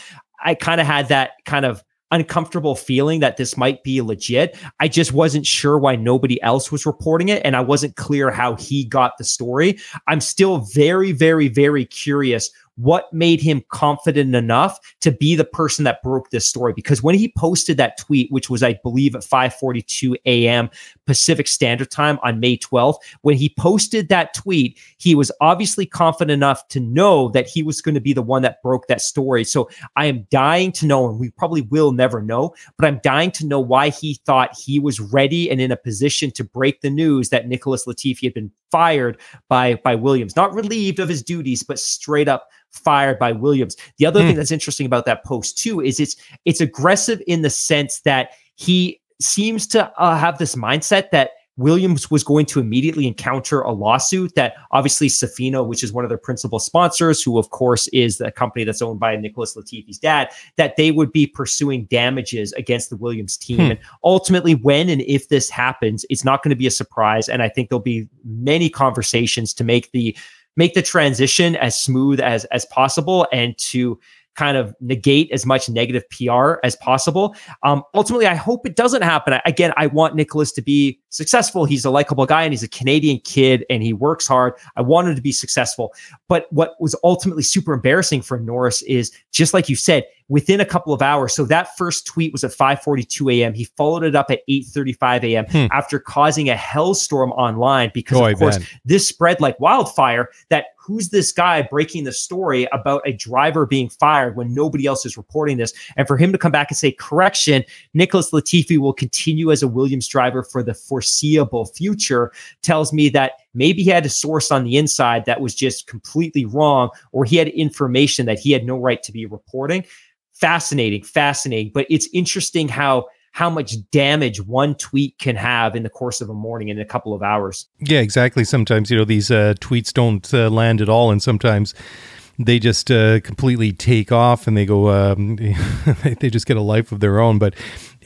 I kind of had that kind of uncomfortable feeling that this might be legit. I just wasn't sure why nobody else was reporting it and I wasn't clear how he got the story. I'm still very, very, very curious what made him confident enough to be the person that broke this story because when he posted that tweet which was i believe at 5:42 a.m. Pacific Standard Time on May 12th when he posted that tweet he was obviously confident enough to know that he was going to be the one that broke that story so i am dying to know and we probably will never know but i'm dying to know why he thought he was ready and in a position to break the news that Nicholas Latifi had been fired by by Williams not relieved of his duties but straight up fired by Williams. The other thing hmm. that's interesting about that post too is it's it's aggressive in the sense that he seems to uh, have this mindset that Williams was going to immediately encounter a lawsuit that obviously Sofina, which is one of their principal sponsors, who of course is the company that's owned by Nicholas Latifi's dad, that they would be pursuing damages against the Williams team. Hmm. And ultimately, when and if this happens, it's not going to be a surprise. And I think there'll be many conversations to make the make the transition as smooth as as possible and to kind of negate as much negative PR as possible. Um, ultimately, I hope it doesn't happen. Again, I want Nicholas to be successful. He's a likable guy and he's a Canadian kid and he works hard. I want him to be successful. But what was ultimately super embarrassing for Norris is just like you said, within a couple of hours. So that first tweet was at 5:42 a.m. He followed it up at 8:35 a.m. Hmm. after causing a hellstorm online because of course this spread like wildfire that who's this guy breaking the story about a driver being fired when nobody else is reporting this and for him to come back and say correction Nicholas Latifi will continue as a Williams driver for the foreseeable future tells me that maybe he had a source on the inside that was just completely wrong or he had information that he had no right to be reporting fascinating, fascinating. But it's interesting how how much damage one tweet can have in the course of a morning in a couple of hours. Yeah, exactly. Sometimes you know these uh, tweets don't uh, land at all, and sometimes they just uh, completely take off and they go um, [laughs] they just get a life of their own but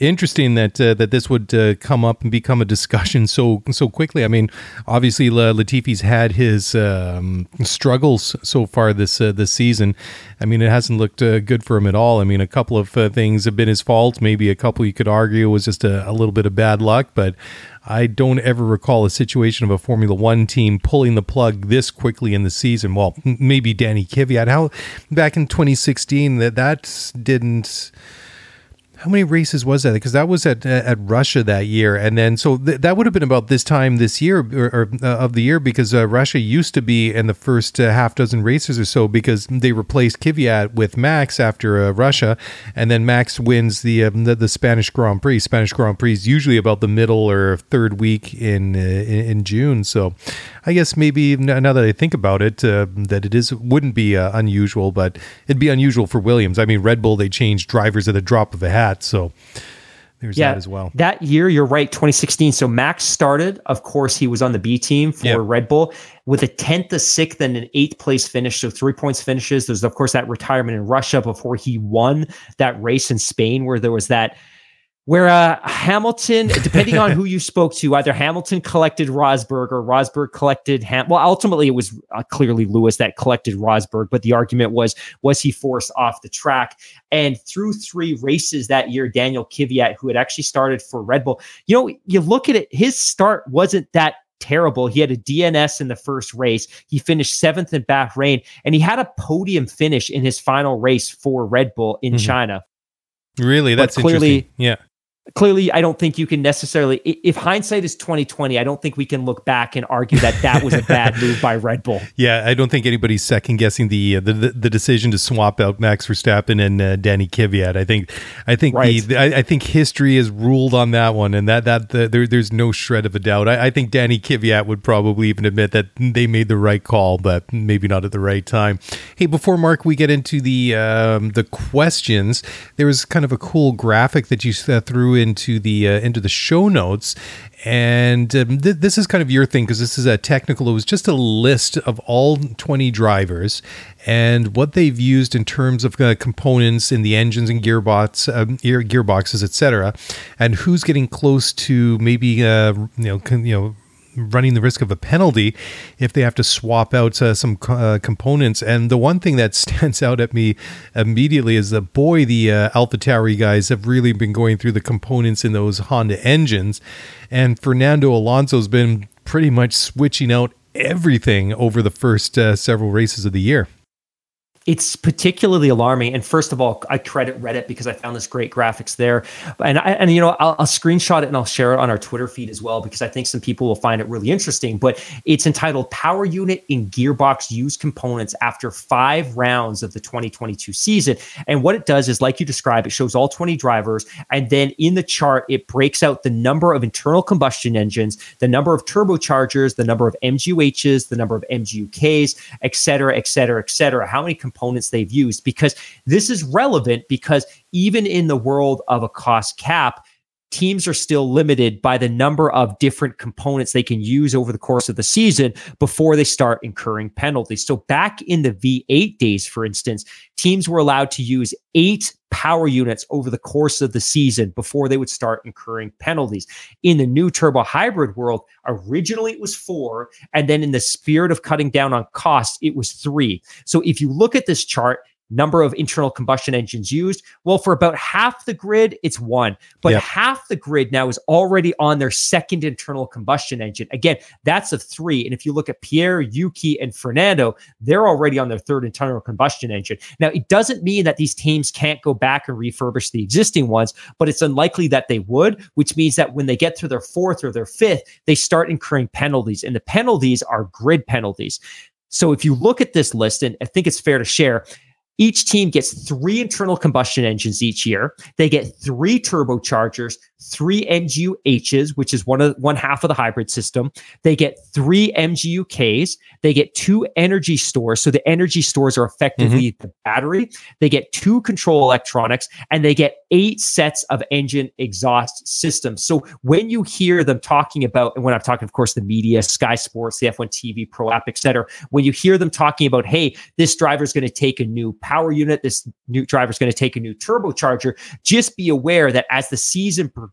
interesting that uh, that this would uh, come up and become a discussion so so quickly. I mean, obviously Latifi's had his um, struggles so far this uh, this season. I mean, it hasn't looked uh, good for him at all. I mean, a couple of uh, things have been his fault. Maybe a couple you could argue was just a, a little bit of bad luck, but I don't ever recall a situation of a Formula One team pulling the plug this quickly in the season. Well, maybe Danny Kvyat. How back in 2016 that that didn't how many races was that? Because that was at at Russia that year, and then so th- that would have been about this time this year or, or uh, of the year because uh, Russia used to be in the first uh, half dozen races or so because they replaced Kvyat with Max after uh, Russia, and then Max wins the, um, the, the Spanish Grand Prix. Spanish Grand Prix is usually about the middle or third week in uh, in June. So I guess maybe now that I think about it, uh, that it is wouldn't be unusual, but it'd be unusual for Williams. I mean, Red Bull they changed drivers at the drop of a hat that. So there's yeah, that as well. That year, you're right, 2016. So Max started. Of course, he was on the B team for yep. Red Bull with a 10th, a sixth, and an eighth place finish. So three points finishes. There's, of course, that retirement in Russia before he won that race in Spain where there was that where uh, Hamilton, depending on who you spoke to, either Hamilton collected Rosberg or Rosberg collected Ham. Well, ultimately it was uh, clearly Lewis that collected Rosberg, but the argument was was he forced off the track? And through three races that year, Daniel Kvyat, who had actually started for Red Bull, you know, you look at it, his start wasn't that terrible. He had a DNS in the first race. He finished seventh in Bahrain, and he had a podium finish in his final race for Red Bull in mm-hmm. China. Really, that's clearly, Yeah, clearly i don't think you can necessarily if hindsight is 2020 i don't think we can look back and argue that that was a bad move by red bull. [laughs] Yeah i don't think anybody's second guessing the, uh, the the, decision to swap out max verstappen and uh, danny kvyat. I think i think right. the, I, I, think history is ruled on that one and that that the, there, there's no shred of a doubt. I, I think danny kvyat would probably even admit that they made the right call but maybe not at the right time. Hey before mark we get into the um, the questions there was kind of a cool graphic that you uh, threw into the uh, into the show notes, and um, th- this is kind of your thing because this is a technical. It was just a list of all twenty drivers and what they've used in terms of uh, components in the engines and gearbox, um, gearboxes, etc., and who's getting close to maybe uh, you know con- you know running the risk of a penalty if they have to swap out uh, some uh, components. And the one thing that [laughs] stands out at me immediately is that, boy, the uh, AlphaTauri guys have really been going through the components in those Honda engines. And Fernando Alonso's been pretty much switching out everything over the first uh, several races of the year it's particularly alarming. And first of all, I credit Reddit because I found this great graphics there. And I, and you know, I'll, I'll, screenshot it and I'll share it on our Twitter feed as well because I think some people will find it really interesting. But it's entitled "Power Unit in Gearbox Used Components After Five Rounds of the 2022 Season." And what it does is, like you describe, it shows all 20 drivers, and then in the chart it breaks out the number of internal combustion engines, the number of turbochargers, the number of MGUHs, the number of MGUKs, et cetera, et cetera, et cetera. How many components they've used because this is relevant because even in the world of a cost cap, teams are still limited by the number of different components they can use over the course of the season before they start incurring penalties. So back in the V8 days, for instance, teams were allowed to use eight power units over the course of the season before they would start incurring penalties. In the new turbo hybrid world, originally it was four. And then in the spirit of cutting down on costs, it was three. So if you look at this chart, number of internal combustion engines used. Well, for about half the grid, it's one, but yep. half the grid now is already on their second internal combustion engine. Again, that's a three. And if you look at Pierre, Yuki, and Fernando, they're already on their third internal combustion engine. Now, it doesn't mean that these teams can't go back and refurbish the existing ones, but it's unlikely that they would, which means that when they get to their fourth or their fifth, they start incurring penalties. And the penalties are grid penalties. So if you look at this list, and I think it's fair to share, each team gets three internal combustion engines each year. They get three turbochargers, three MGU-Hs, which is one of one half of the hybrid system. They get three MGU-Ks. They get two energy stores. So the energy stores are effectively mm-hmm. the battery. They get two control electronics, and they get eight sets of engine exhaust systems. So when you hear them talking about, and when I'm talking, of course, the media, Sky Sports, the F1 TV, Pro App, etc., when you hear them talking about, hey, this driver is going to take a new power unit. This new driver is going to take a new turbocharger. Just be aware that as the season progresses,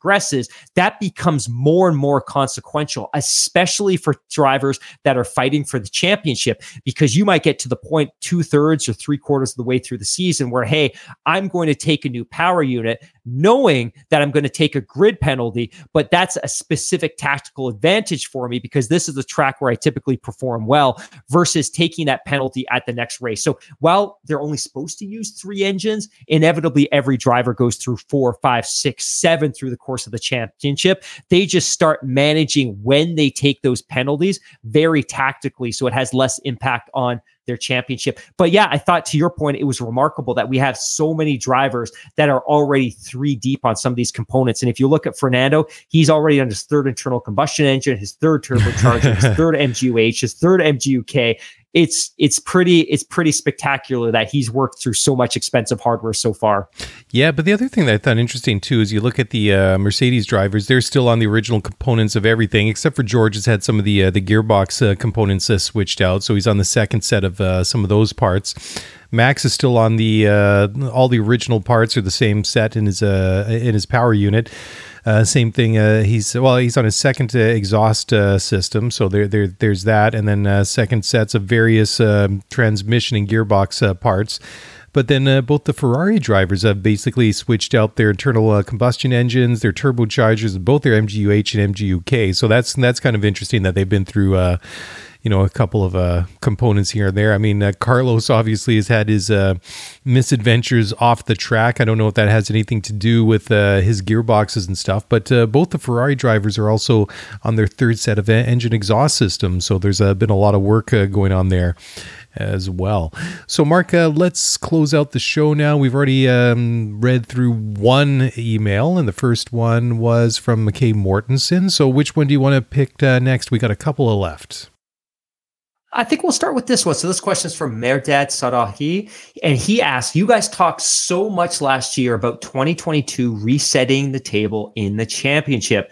that becomes more and more consequential, especially for drivers that are fighting for the championship, because you might get to the point two thirds or three quarters of the way through the season where, hey, I'm going to take a new power unit knowing that I'm going to take a grid penalty, but that's a specific tactical advantage for me because this is the track where I typically perform well versus taking that penalty at the next race. So while they're only supposed to use three engines, inevitably every driver goes through four, five, six, seven through the course of the championship. They just start managing when they take those penalties very tactically. So it has less impact on their championship. But yeah, I thought to your point, it was remarkable that we have so many drivers that are already three deep on some of these components. And if you look at Fernando, he's already on his third internal combustion engine, his third [laughs] turbocharger, his third MGUH, his third MGUK it's it's pretty it's pretty spectacular that he's worked through so much expensive hardware so far. Yeah, but the other thing that I thought interesting too is you look at the uh, Mercedes drivers; they're still on the original components of everything, except for George has had some of the uh, the gearbox uh, components uh, switched out, so he's on the second set of uh, some of those parts. Max is still on the uh, all the original parts are the same set in his in his power unit. Uh, same thing. Uh, he's well, he's on his second uh, exhaust uh, system, so there, there, there's that, and then uh, second sets of various um, transmission and gearbox uh, parts. But then both the Ferrari drivers have basically switched out their internal combustion engines, their turbochargers, both their MGUH and MGUK. So that's that's kind of interesting that they've been through you know, a couple of uh, components here and there. I mean, uh, Carlos obviously has had his uh, misadventures off the track. I don't know if that has anything to do with uh, his gearboxes and stuff, but uh, both the Ferrari drivers are also on their third set of engine exhaust systems. So there's uh, been a lot of work going on there as well. So, Mark, uh, let's close out the show now. We've already um, read through one email, and the first one was from McKay Mortensen. So, which one do you want to pick uh, next? We got a couple of left. I think we'll start with this one. So this question is from Merdad Sadahi, and he asked, "You guys talked so much last year about 2022 resetting the table in the championship.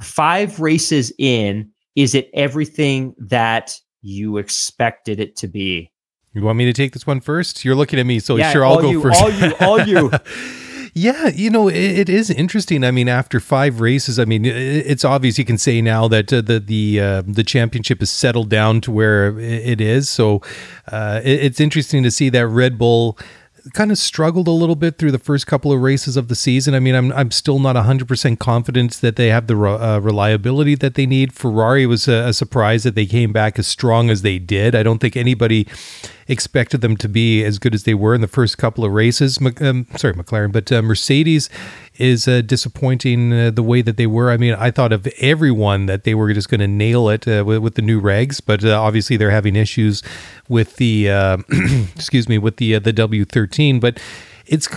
Five races in, is it everything that you expected it to be?" You want me to take this one first? You're looking at me, so yeah, sure, I'll go you, first. All you, all you. [laughs] Yeah, you know, it, it is interesting. I mean, after five races, I mean, it's obvious you can say now that uh, the the uh, the championship is settled down to where it is. So uh, it, it's interesting to see that Red Bull kind of struggled a little bit through the first couple of races of the season. I mean, I'm I'm still not 100% confident that they have the uh, reliability that they need. Ferrari was a, a, surprise that they came back as strong as they did. I don't think anybody expected them to be as good as they were in the first couple of races. Um, sorry, McLaren, but uh, Mercedes is uh, disappointing uh, the way that they were. I mean, I thought of everyone that they were just going to nail it uh, with, with, the new regs, but uh, obviously they're having issues with the uh, [clears throat] excuse me with the uh, the W13. But it's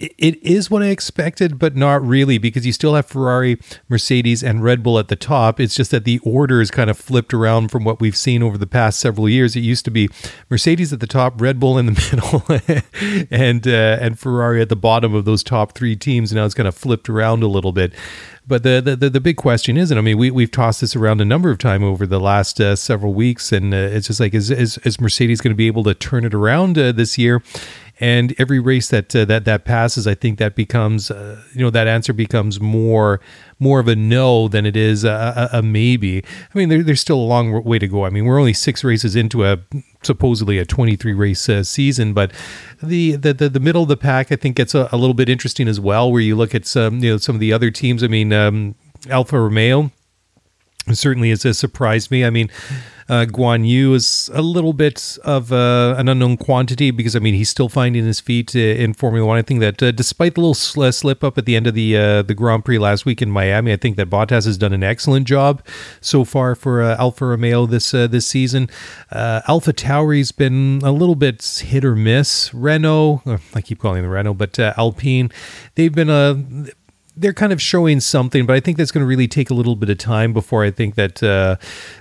it is what I expected, but not really, because you still have Ferrari, Mercedes, and Red Bull at the top. It's just that the order is kind of flipped around from what we've seen over the past several years. It used to be Mercedes at the top, Red Bull in the [laughs] middle, and uh, and Ferrari at the bottom of those top three teams. Now it's kind of flipped around a little bit. But the, the, the big question is, and I mean, we, we've tossed this around a number of times over the last uh, several weeks, and uh, it's just like, is, is, is Mercedes going to be able to turn it around uh, this year? And every race that uh, that that passes, I think that becomes uh, you know that answer becomes more more of a no than it is a, a, a maybe. I mean, there, there's still a long way to go. I mean, we're only six races into a supposedly a 23 race uh, season, but the, the, the the middle of the pack I think gets a, a, little bit interesting as well. Where you look at some you know some of the other teams. I mean, um, Alfa Romeo certainly has surprised me. I mean. Uh, Guan Yu is a little bit of uh, an unknown quantity because I mean he's still finding his feet uh, in Formula One. I think that uh, despite the little sl- uh, slip up at the end of the the Grand Prix last week in Miami, I think that Bottas has done an excellent job so far for Alfa Romeo this this season. AlphaTauri's been a little bit hit or miss. Renault, I keep calling the Renault, but Alpine, they've been a they're kind of showing something, but I think that's going to really take a little bit of time before I think that uh,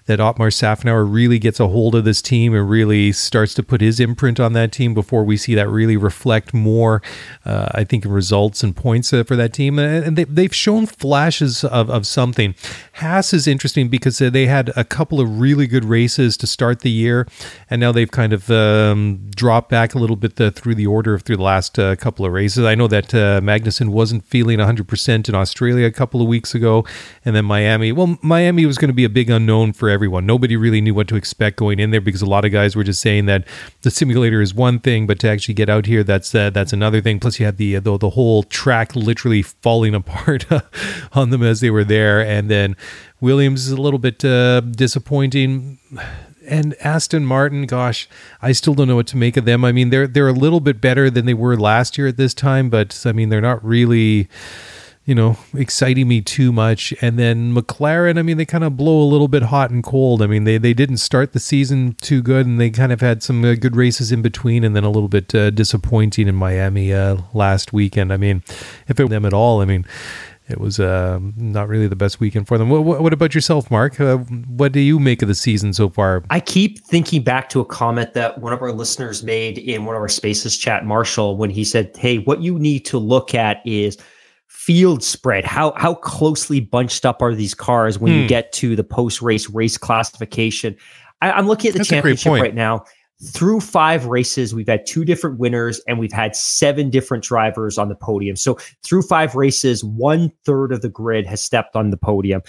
that Otmar Szafnauer really gets a hold of this team and really starts to put his imprint on that team before we see that really reflect more. Uh, I think in results and points uh, for that team, and they, have shown flashes of, of something. Haas is interesting because uh, they had a couple of really good races to start the year, and now they've kind of um, dropped back a little bit the, through the order through the last uh, couple of races. I know that uh, Magnussen wasn't feeling 100 percent in Australia a couple of weeks ago, and then Miami. Well, Miami was going to be a big unknown for everyone. Nobody really knew what to expect going in there because a lot of guys were just saying that the simulator is one thing, but to actually get out here, that's uh, that's another thing. Plus, you had the the, the whole track literally falling [laughs] apart on them as they were there, and then Williams is a little bit uh, disappointing and Aston Martin, gosh, I still don't know what to make of them. I mean, they're they're a little bit better than they were last year at this time, but I mean, they're not really you know, exciting me too much. And then McLaren, I mean, they kind of blow a little bit hot and cold. I mean, they, they didn't start the season too good, and they kind of had some uh, good races in between, and then a little bit uh, disappointing in Miami uh, last weekend. I mean, if it them at all, I mean, it was uh, not really the best weekend for them. What, what about yourself, Mark? Uh, what do you make of the season so far? I keep thinking back to a comment that one of our listeners made in one of our Spaces chat, Marshall, when he said, "Hey, what you need to look at is." Field spread? How how closely bunched up are these cars when hmm. you get to the post race race classification? I, am looking at the That's championship right now. Through five races we've had two different winners and we've had seven different drivers on the podium. So through five races one third of the grid has stepped on the podium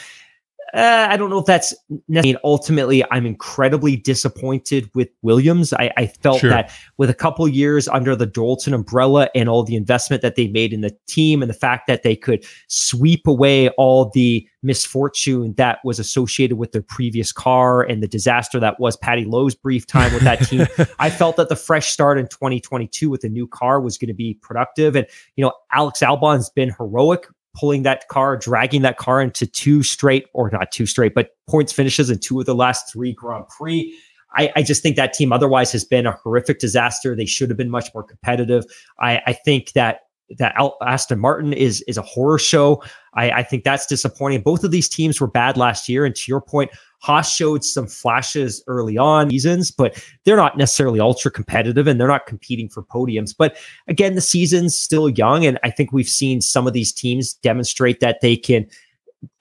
uh, I don't know if that's necessarily. Ultimately, I'm incredibly disappointed with Williams. I, I felt sure. that with a couple years under the Dorilton umbrella and all the investment that they made in the team, and the fact that they could sweep away all the misfortune that was associated with their previous car and the disaster that was Paddy Lowe's brief time with that team, [laughs] I felt that the fresh start in 2022 with a new car was going to be productive. And you know, Alex Albon's been heroic pulling that car, dragging that car into two straight, or not two straight, but points finishes in two of the last three Grand Prix. I, I, just think that team otherwise has been a horrific disaster. They should have been much more competitive. I, I think that that Aston Martin is is a horror show. I, I think that's disappointing. Both of these teams were bad last year, and to your point, Haas showed some flashes early on seasons, but they're not necessarily ultra competitive and they're not competing for podiums. But again, the season's still young, and I think we've seen some of these teams demonstrate that they can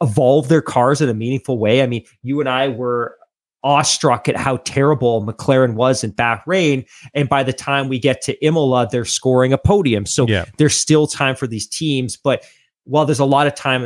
evolve their cars in a meaningful way. I mean, you and I were awestruck at how terrible McLaren was in Bahrain. And by the time we get to Imola, they're scoring a podium. So yeah. there's still time for these teams. But while there's a lot of time,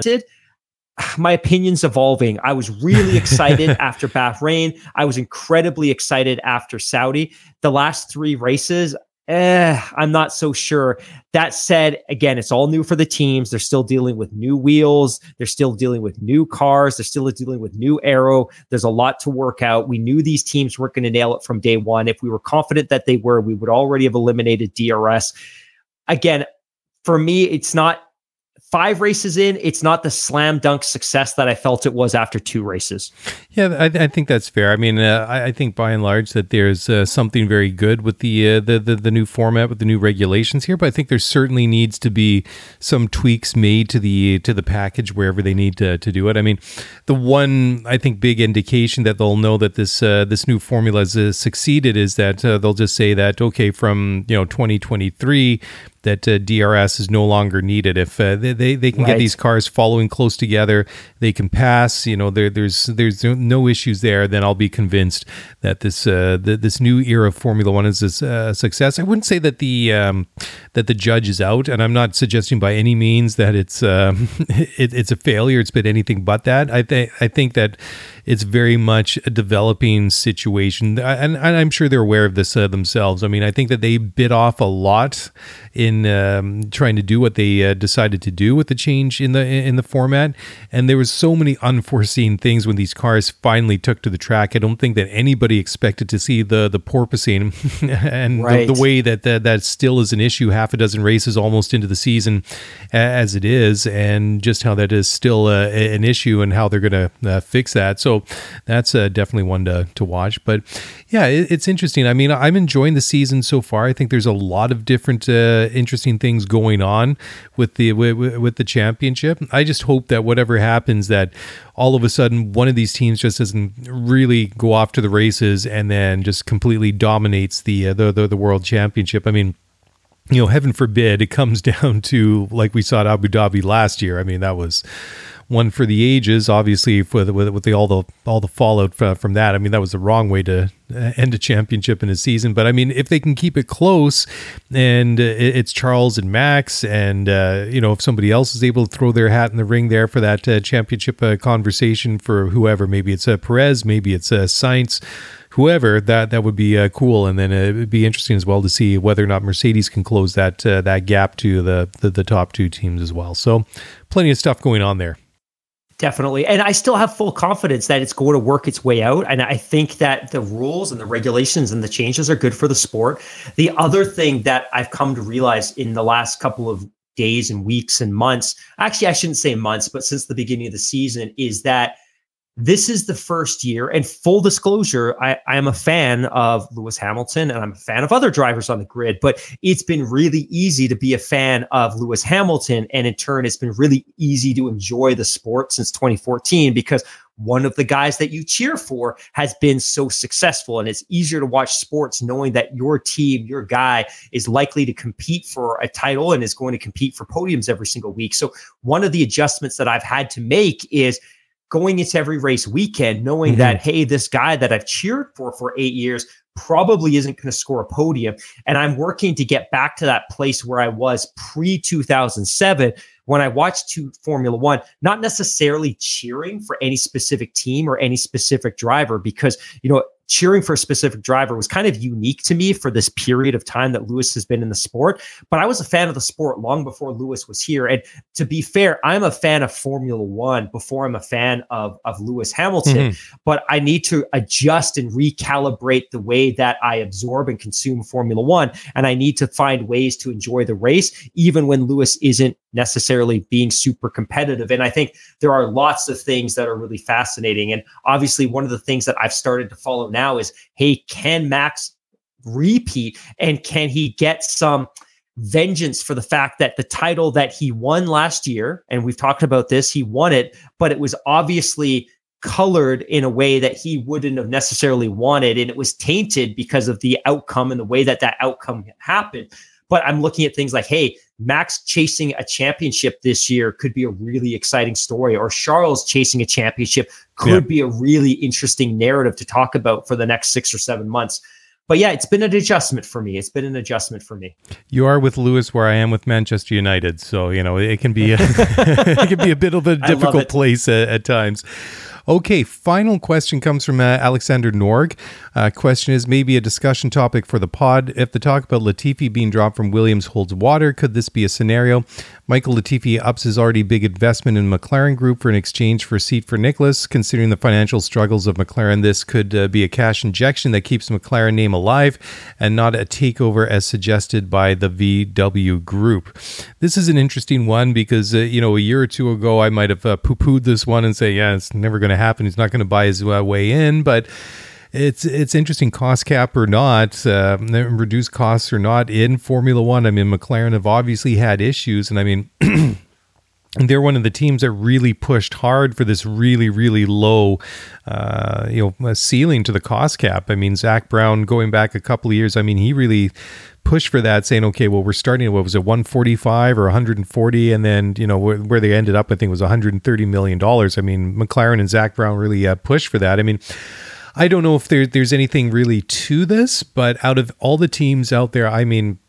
[sighs] my opinion's evolving. I was really excited [laughs] after Bahrain. I was incredibly excited after Saudi. The last three races, eh, I'm not so sure. That said, again, it's all new for the teams. They're still dealing with new wheels. They're still dealing with new cars. They're still dealing with new aero. There's a lot to work out. We knew these teams weren't going to nail it from day one. If we were confident that they were, we would already have eliminated DRS. Again, for me, it's not five races in, it's not the slam dunk success that I felt it was after two races. Yeah, I, I think that's fair. I mean, uh, I, I, think by and large that there's uh, something very good with the, uh, the, the the new format with the new regulations here, but I think there certainly needs to be some tweaks made to the to the package wherever they need to, to do it. I mean, the one I think big indication that they'll know that this uh, this new formula has uh, succeeded is that uh, they'll just say that okay, from you know 2023 that uh, DRS is no longer needed. If uh, they, they, they can right. get these cars following close together, they can pass. You know, there, there's there's no issues there. Then I'll be convinced that this uh, the, this new era of Formula One is a uh, success. I wouldn't say that the um, that the judge is out, and I'm not suggesting by any means that it's um, [laughs] it, it's a failure. It's been anything but that. I think I think that it's very much a developing situation, and, and I'm sure they're aware of this uh, themselves. I mean, I think that they bit off a lot in um, trying to do what they uh, decided to do with the change in the in the format, and there was so many unforeseen things when these cars finally took to the track. I don't think that anybody expected to see the the porpoising [laughs] and right. the, the, way that, that that still is an issue half a dozen races almost into the season as it is, and just how that is still uh, an issue and how they're going to uh, fix that. So so that's uh, definitely one to, to watch. But yeah, it, it's interesting. I mean, I'm enjoying the season so far. I think there's a lot of different uh, interesting things going on with the with, with the championship. I just hope that whatever happens, that all of a sudden one of these teams just doesn't really go off to the races and then just completely dominates the uh, the, the, the world championship. I mean you know, heaven forbid it comes [laughs] down to like we saw at Abu Dhabi last year. I mean, that was one for the ages. Obviously, with with, with the, all the all the fallout from that. I mean, that was the wrong way to uh, end a championship in a season. But I mean, if they can keep it close, and uh, it's Charles and Max, and uh, you know, if somebody else is able to throw their hat in the ring there for that uh, championship uh, conversation for whoever, maybe it's uh, Perez, maybe it's uh, Sainz whoever that that would be uh, cool and then it would be interesting as well to see whether or not Mercedes can close that uh, that gap to the, the, the top two teams as well so plenty of stuff going on there Definitely. And I still have full confidence that it's going to work its way out. And I think that the rules and the regulations and the changes are good for the sport. The other thing that I've come to realize in the last couple of days and weeks and months, actually, I shouldn't say months, but since the beginning of the season, is that this is the first year, and full disclosure, I, I am a fan of Lewis Hamilton and I'm a fan of other drivers on the grid, but it's been really easy to be a fan of Lewis Hamilton. And in turn, it's been really easy to enjoy the sport since 2014 because one of the guys that you cheer for has been so successful. And it's easier to watch sports knowing that your team, your guy is likely to compete for a title and is going to compete for podiums every single week. So, one of the adjustments that I've had to make is going into every race weekend, knowing mm-hmm. that, hey, this guy that I've cheered for for eight years probably isn't going to score a podium. And I'm working to get back to that place where I was pre 2007 when I watched two Formula One, not necessarily cheering for any specific team or any specific driver, because, you know, cheering for a specific driver was kind of unique to me for this period of time that Lewis has been in the sport. But I was a fan of the sport long before Lewis was here. And to be fair, I'm a fan of Formula One before I'm a fan of, of Lewis Hamilton. Mm-hmm. But I need to adjust and recalibrate the way that I absorb and consume Formula One. And I need to find ways to enjoy the race, even when Lewis isn't necessarily being super competitive. And I think there are lots of things that are really fascinating. And obviously, one of the things that I've started to follow now is hey, can Max repeat and can he get some? vengeance for the fact that the title that he won last year, and we've talked about this, he won it, but it was obviously colored in a way that he wouldn't have necessarily wanted. And it was tainted because of the outcome and the way that that outcome happened. But I'm looking at things like, hey, Max chasing a championship this year could be a really exciting story, or Charles chasing a championship could yeah. be a really interesting narrative to talk about for the next six or seven months. But yeah, it's been an adjustment for me. It's been an adjustment for me. You are with Lewis where I am with Manchester United, so you know it can be a, [laughs] it can be a bit of a difficult place at, at times. Okay, final question comes from uh, Alexander Norg. Uh, question is maybe a discussion topic for the pod. If the talk about Latifi being dropped from Williams holds water, could this be a scenario? Michael Latifi ups his already big investment in McLaren Group for an exchange for a seat for Nicholas. Considering the financial struggles of McLaren, this could uh, be a cash injection that keeps McLaren name alive and not a takeover as suggested by the VW Group. This is an interesting one because, uh, you know, a year or two ago, I might have uh, poo pooed this one and say, yeah, it's never going to to happen. He's not going to buy his uh, way in, but it's it's interesting cost cap or not, uh, reduced costs or not in Formula One. I mean, McLaren have obviously had issues, and I mean. [clears throat] they're one of the teams that really pushed hard for this really, really low, uh, you know, ceiling to the cost cap. I mean, Zak Brown going back a couple of years. I mean, he really push for that, saying, okay, well, we're starting at what was it, 145 or 140, and then you know where, where they ended up, I think was 130 million dollars. I mean, McLaren and Zak Brown really uh, pushed for that. I mean. I don't know if there, there's anything really to this, but out of all the teams out there, I mean,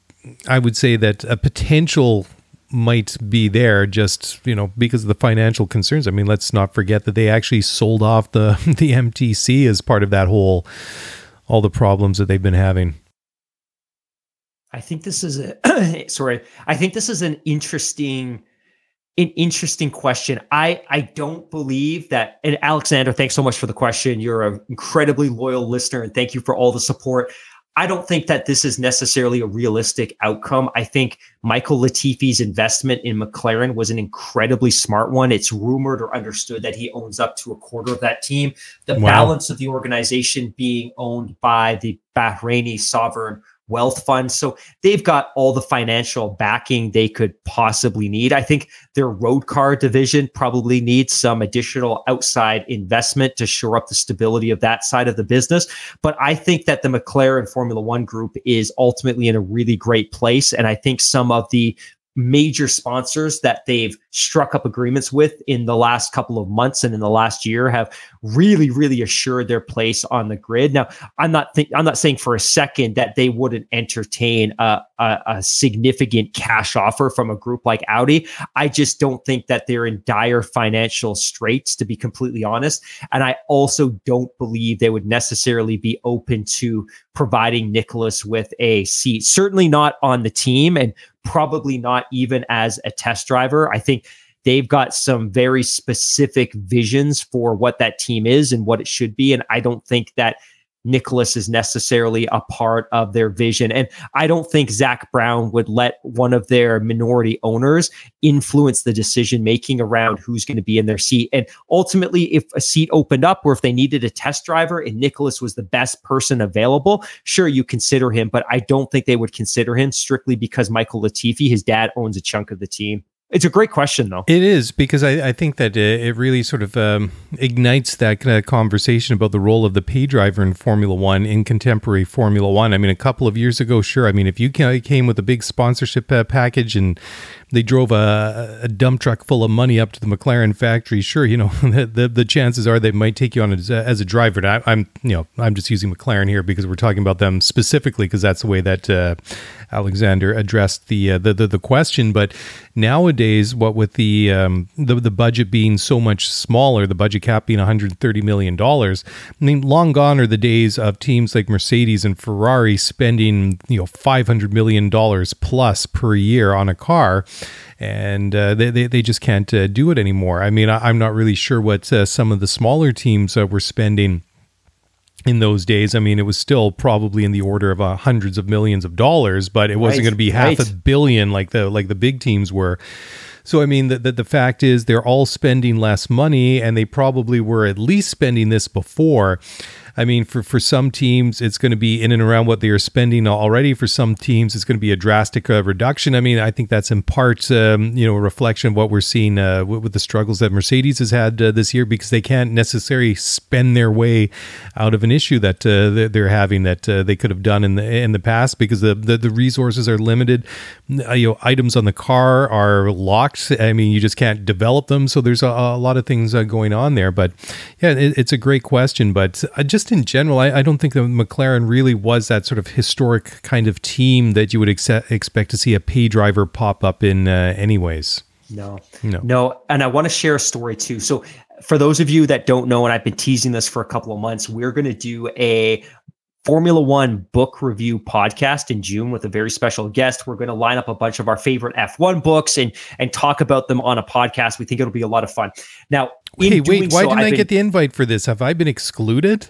I would say that a potential might be there just you know because of the financial concerns i mean let's not forget that they actually sold off the [laughs] the mtc as part of that whole all the problems that they've been having I think this is a [clears throat] sorry. I think this is an interesting an interesting question. I I don't believe that and Alexander, thanks so much for the question. You're an incredibly loyal listener and thank you for all the support. I don't think that this is necessarily a realistic outcome. I think Michael Latifi's investment in McLaren was an incredibly smart one. It's rumored or understood that he owns up to a quarter of that team. The wow. balance of the organization being owned by the Bahraini sovereign wealth funds. So they've got all the financial backing they could possibly need. I think their road car division probably needs some additional outside investment to shore up the stability of that side of the business. But I think that the McLaren Formula One group is ultimately in a really great place. And I think some of the major sponsors that they've struck up agreements with in the last couple of months and in the last year have really really assured their place on the grid. Now i'm not think i'm not saying for a second that they wouldn't entertain a, a, a significant cash offer from a group like audi. I just don't think that they're in dire financial straits to be completely honest. And i also don't believe they would necessarily be open to providing nicholas with a seat. Certainly not on the team and probably not even as a test driver. I think they've got some very specific visions for what that team is and what it should be. And I don't think that Nicholas is necessarily a part of their vision. And I don't think Zak Brown would let one of their minority owners influence the decision making around who's going to be in their seat. And ultimately, if a seat opened up or if they needed a test driver and Nicholas was the best person available, sure, you consider him. But I don't think they would consider him strictly because Michael Latifi, his dad, owns a chunk of the team. It's a great question, though. It is because I, I think that it really sort of um, ignites that kind of conversation about the role of the pay driver in Formula One in contemporary Formula One. I mean, a couple of years ago, sure. I mean, if you came with a big sponsorship uh, package and they drove a, a, dump truck full of money up to the McLaren factory, sure, you know, [laughs] the, the, the chances are they might take you on as, as a driver. I, am you know, I'm just using McLaren here because we're talking about them specifically because that's the way that uh, Alexander addressed the, uh, the, the the question. But nowadays, what with the um, the the budget being so much smaller, the budget cap being 130 million dollars, I mean, long gone are the days of teams like Mercedes and Ferrari spending you know 500 million dollars plus per year on a car and uh, they, they, they just can't uh, do it anymore. I mean, I, am not really sure what uh, some of the smaller teams uh, were spending in those days. I mean, it was still probably in the order of uh, hundreds of millions of dollars, but it wasn't right, going to be half right. a billion like the like the big teams were. So I mean, the, the, the fact is they're all spending less money, and they probably were at least spending this before. I mean, for, for some teams, it's going to be in and around what they are spending already. For some teams, it's going to be a drastic uh, reduction. I mean, I think that's in part, um, you know, a reflection of what we're seeing uh, with, with, the struggles that Mercedes has had uh, this year because they can't necessarily spend their way out of an issue that uh, they're having that uh, they could have done in the in the past because the, the, the resources are limited. Uh, you know, items on the car are locked. I mean, you just can't develop them. So there's a, a lot of things going on there. But yeah, it, it's a great question. But just just in general, I, I, don't think that McLaren really was that sort of historic kind of team that you would ex- expect to see a pay driver pop up in, uh, anyways. No, no, no. And I want to share a story too. So, for those of you that don't know, and I've been teasing this for a couple of months, we're going to do a Formula One book review podcast in June with a very special guest. We're going to line up a bunch of our favorite F1 books and and talk about them on a podcast. We think it'll be a lot of fun. Now, wait, wait, why so, didn't I've i been, get the invite for this? Have I been excluded?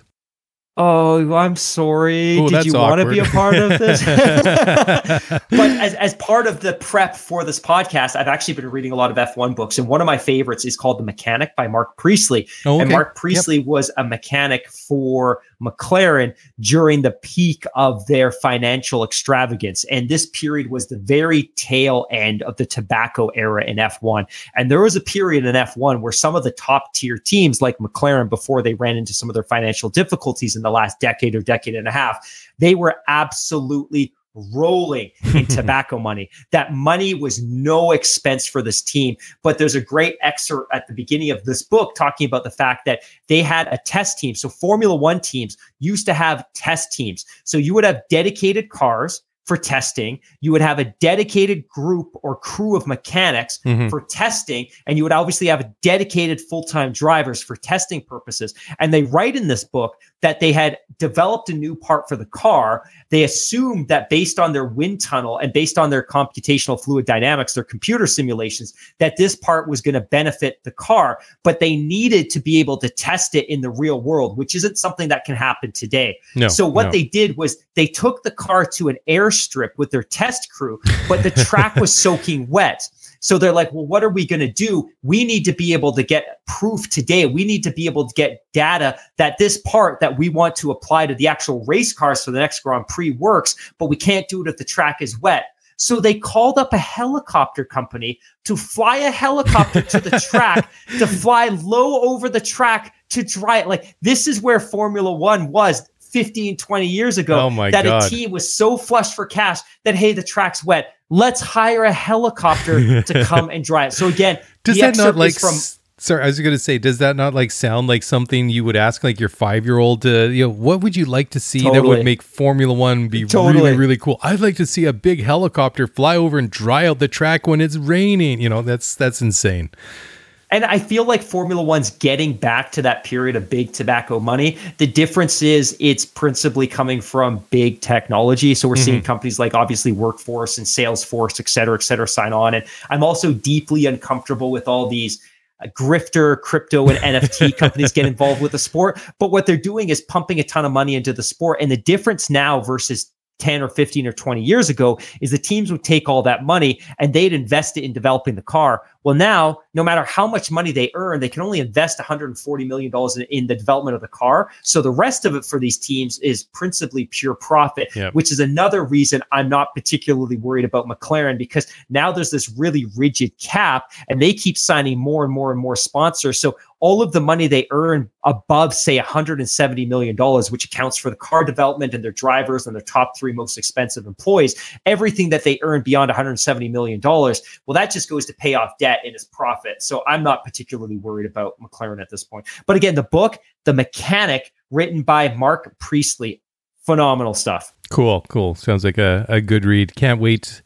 Oh, I'm sorry. Ooh, Did you want to be a part of this? [laughs] but as, as part of the prep for this podcast, I've actually been reading a lot of F1 books. And one of my favorites is called The Mechanic by Marc Priestley. Oh, okay. And Marc Priestley yep. was a mechanic for McLaren during the peak of their financial extravagance. And this period was the very tail end of the tobacco era in F1. And there was a period in F1 where some of the top tier teams, like McLaren, before they ran into some of their financial difficulties in the last decade or decade and a half, they were absolutely rolling in [laughs] tobacco money. That money was no expense for this team. But there's a great excerpt at the beginning of this book talking about the fact that they had a test team. So Formula One teams used to have test teams. So you would have dedicated cars for testing. You would have a dedicated group or crew of mechanics mm-hmm. for testing, and you would obviously have dedicated full time drivers for testing purposes. And they write in this book that they had developed a new part for the car. They assumed that based on their wind tunnel and based on their computational fluid dynamics, their computer simulations, that this part was going to benefit the car, but they needed to be able to test it in the real world, which isn't something that can happen today. No, so what no. they did was they took the car to an airstrip with their test crew, but the track was [laughs] soaking wet. So they're like, well, what are we going to do? We need to be able to get proof today. We need to be able to get data that this part that we want to apply to the actual race cars for the next Grand Prix works, but we can't do it if the track is wet. So they called up a helicopter company to fly a helicopter to the [laughs] track, to fly low over the track to dry it. Like this is where Formula One was 15, 20 years ago. Oh my that God. a team was so flush for cash that, hey, the track's wet. Let's hire a helicopter to [laughs] come and dry it. So again, does that not like from Sorry, I was going to say, does that not like sound like something you would ask like your five year old? Uh, you know, what would you like to see totally. that would make Formula One be totally. really, really cool? I'd like to see a big helicopter fly over and dry out the track when it's raining. You know, that's that's insane. And I feel like Formula One's getting back to that period of big tobacco money. The difference is it's principally coming from big technology. So we're mm-hmm. seeing companies like obviously Workforce and Salesforce, et cetera, et cetera, sign on. And I'm also deeply uncomfortable with all these uh, grifter crypto and [laughs] NFT companies get involved with the sport. But what they're doing is pumping a ton of money into the sport. And the difference now versus 10 or 15 or 20 years ago is the teams would take all that money and they'd invest it in developing the car Well, now, no matter how much money they earn, they can only invest $140 million in, in the development of the car. So the rest of it for these teams is principally pure profit, which is another reason I'm not particularly worried about McLaren because now there's this really rigid cap and they keep signing more and more and more sponsors. So all of the money they earn above, say, $170 million, which accounts for the car development and their drivers and their top three most expensive employees, everything that they earn beyond $170 million, well, that just goes to pay off debt and his profit. So I'm not particularly worried about McLaren at this point. But again, the book, The Mechanic, written by Marc Priestley, phenomenal stuff. Cool, cool. Sounds like a, a good read. Can't wait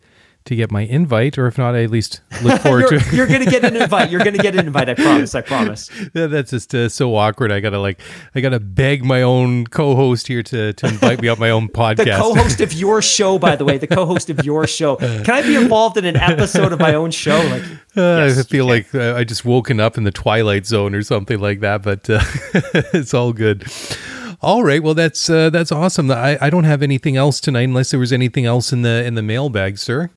to get my invite, or if not, I at least look [laughs] forward you're, to you're going to get an [laughs] invite. You're going to get an invite. I promise. I promise. That's just uh, so awkward. I gotta like, I gotta beg my own co-host here to to invite me on my own [laughs] podcast. The co-host of your show, by the way, the co-host of your show. Can I be involved in an episode of my own show? Like, Uh, Yes, I feel like uh, I just woken up in the twilight zone or something like that, but uh, it's all good. All right, well that's uh, that's awesome. I, I don't have anything else tonight, unless there was anything else in the in the mailbag, sir.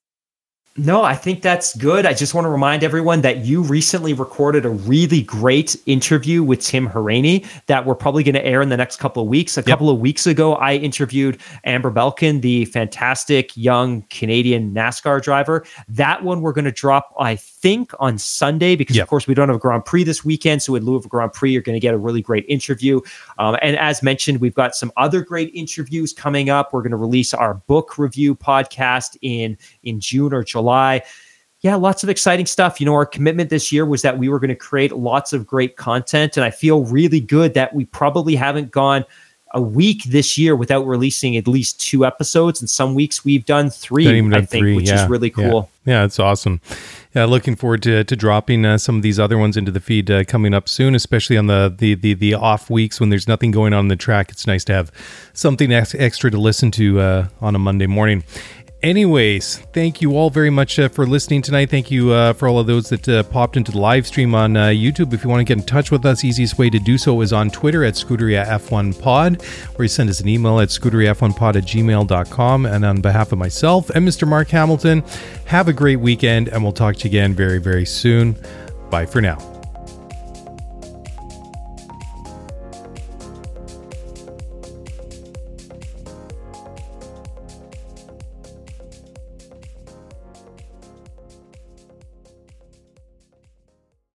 No, I think that's good. I just want to remind everyone that you recently recorded a really great interview with Tim Hauraney that we're probably going to air in the next couple of weeks. A couple of weeks ago, I interviewed Amber Balcaen, the fantastic young Canadian NASCAR driver. That one we're going to drop, I think, on Sunday because, Yep. of course, we don't have a Grand Prix this weekend. So, in lieu of a Grand Prix, you're going to get a really great interview. Um, and as mentioned, we've got some other great interviews coming up. We're going to release our book review podcast in in June or July. Yeah, lots of exciting stuff. You know, our commitment this year was that we were going to create lots of great content, and I feel really good that we probably haven't gone a week this year without releasing at least two episodes, and some weeks we've done three. I done think, three, which yeah, is really yeah. cool. Yeah, it's awesome. Yeah, looking forward to to dropping uh, some of these other ones into the feed uh, coming up soon, especially on the, the the the off weeks when there's nothing going on in the track. It's nice to have something ex- extra to listen to uh, on a Monday morning. Anyways, thank you all very much uh, for listening tonight. Thank you uh, for all of those that uh, popped into the live stream on uh, YouTube. If you want to get in touch with us, easiest way to do so is on Twitter at Scuderia F1 Pod, or you send us an email at scuderiaf1pod at gmail.com. And on behalf of myself and Mr. Mark Hamilton, have a great weekend, and we'll talk to you again very, very soon. Bye for now.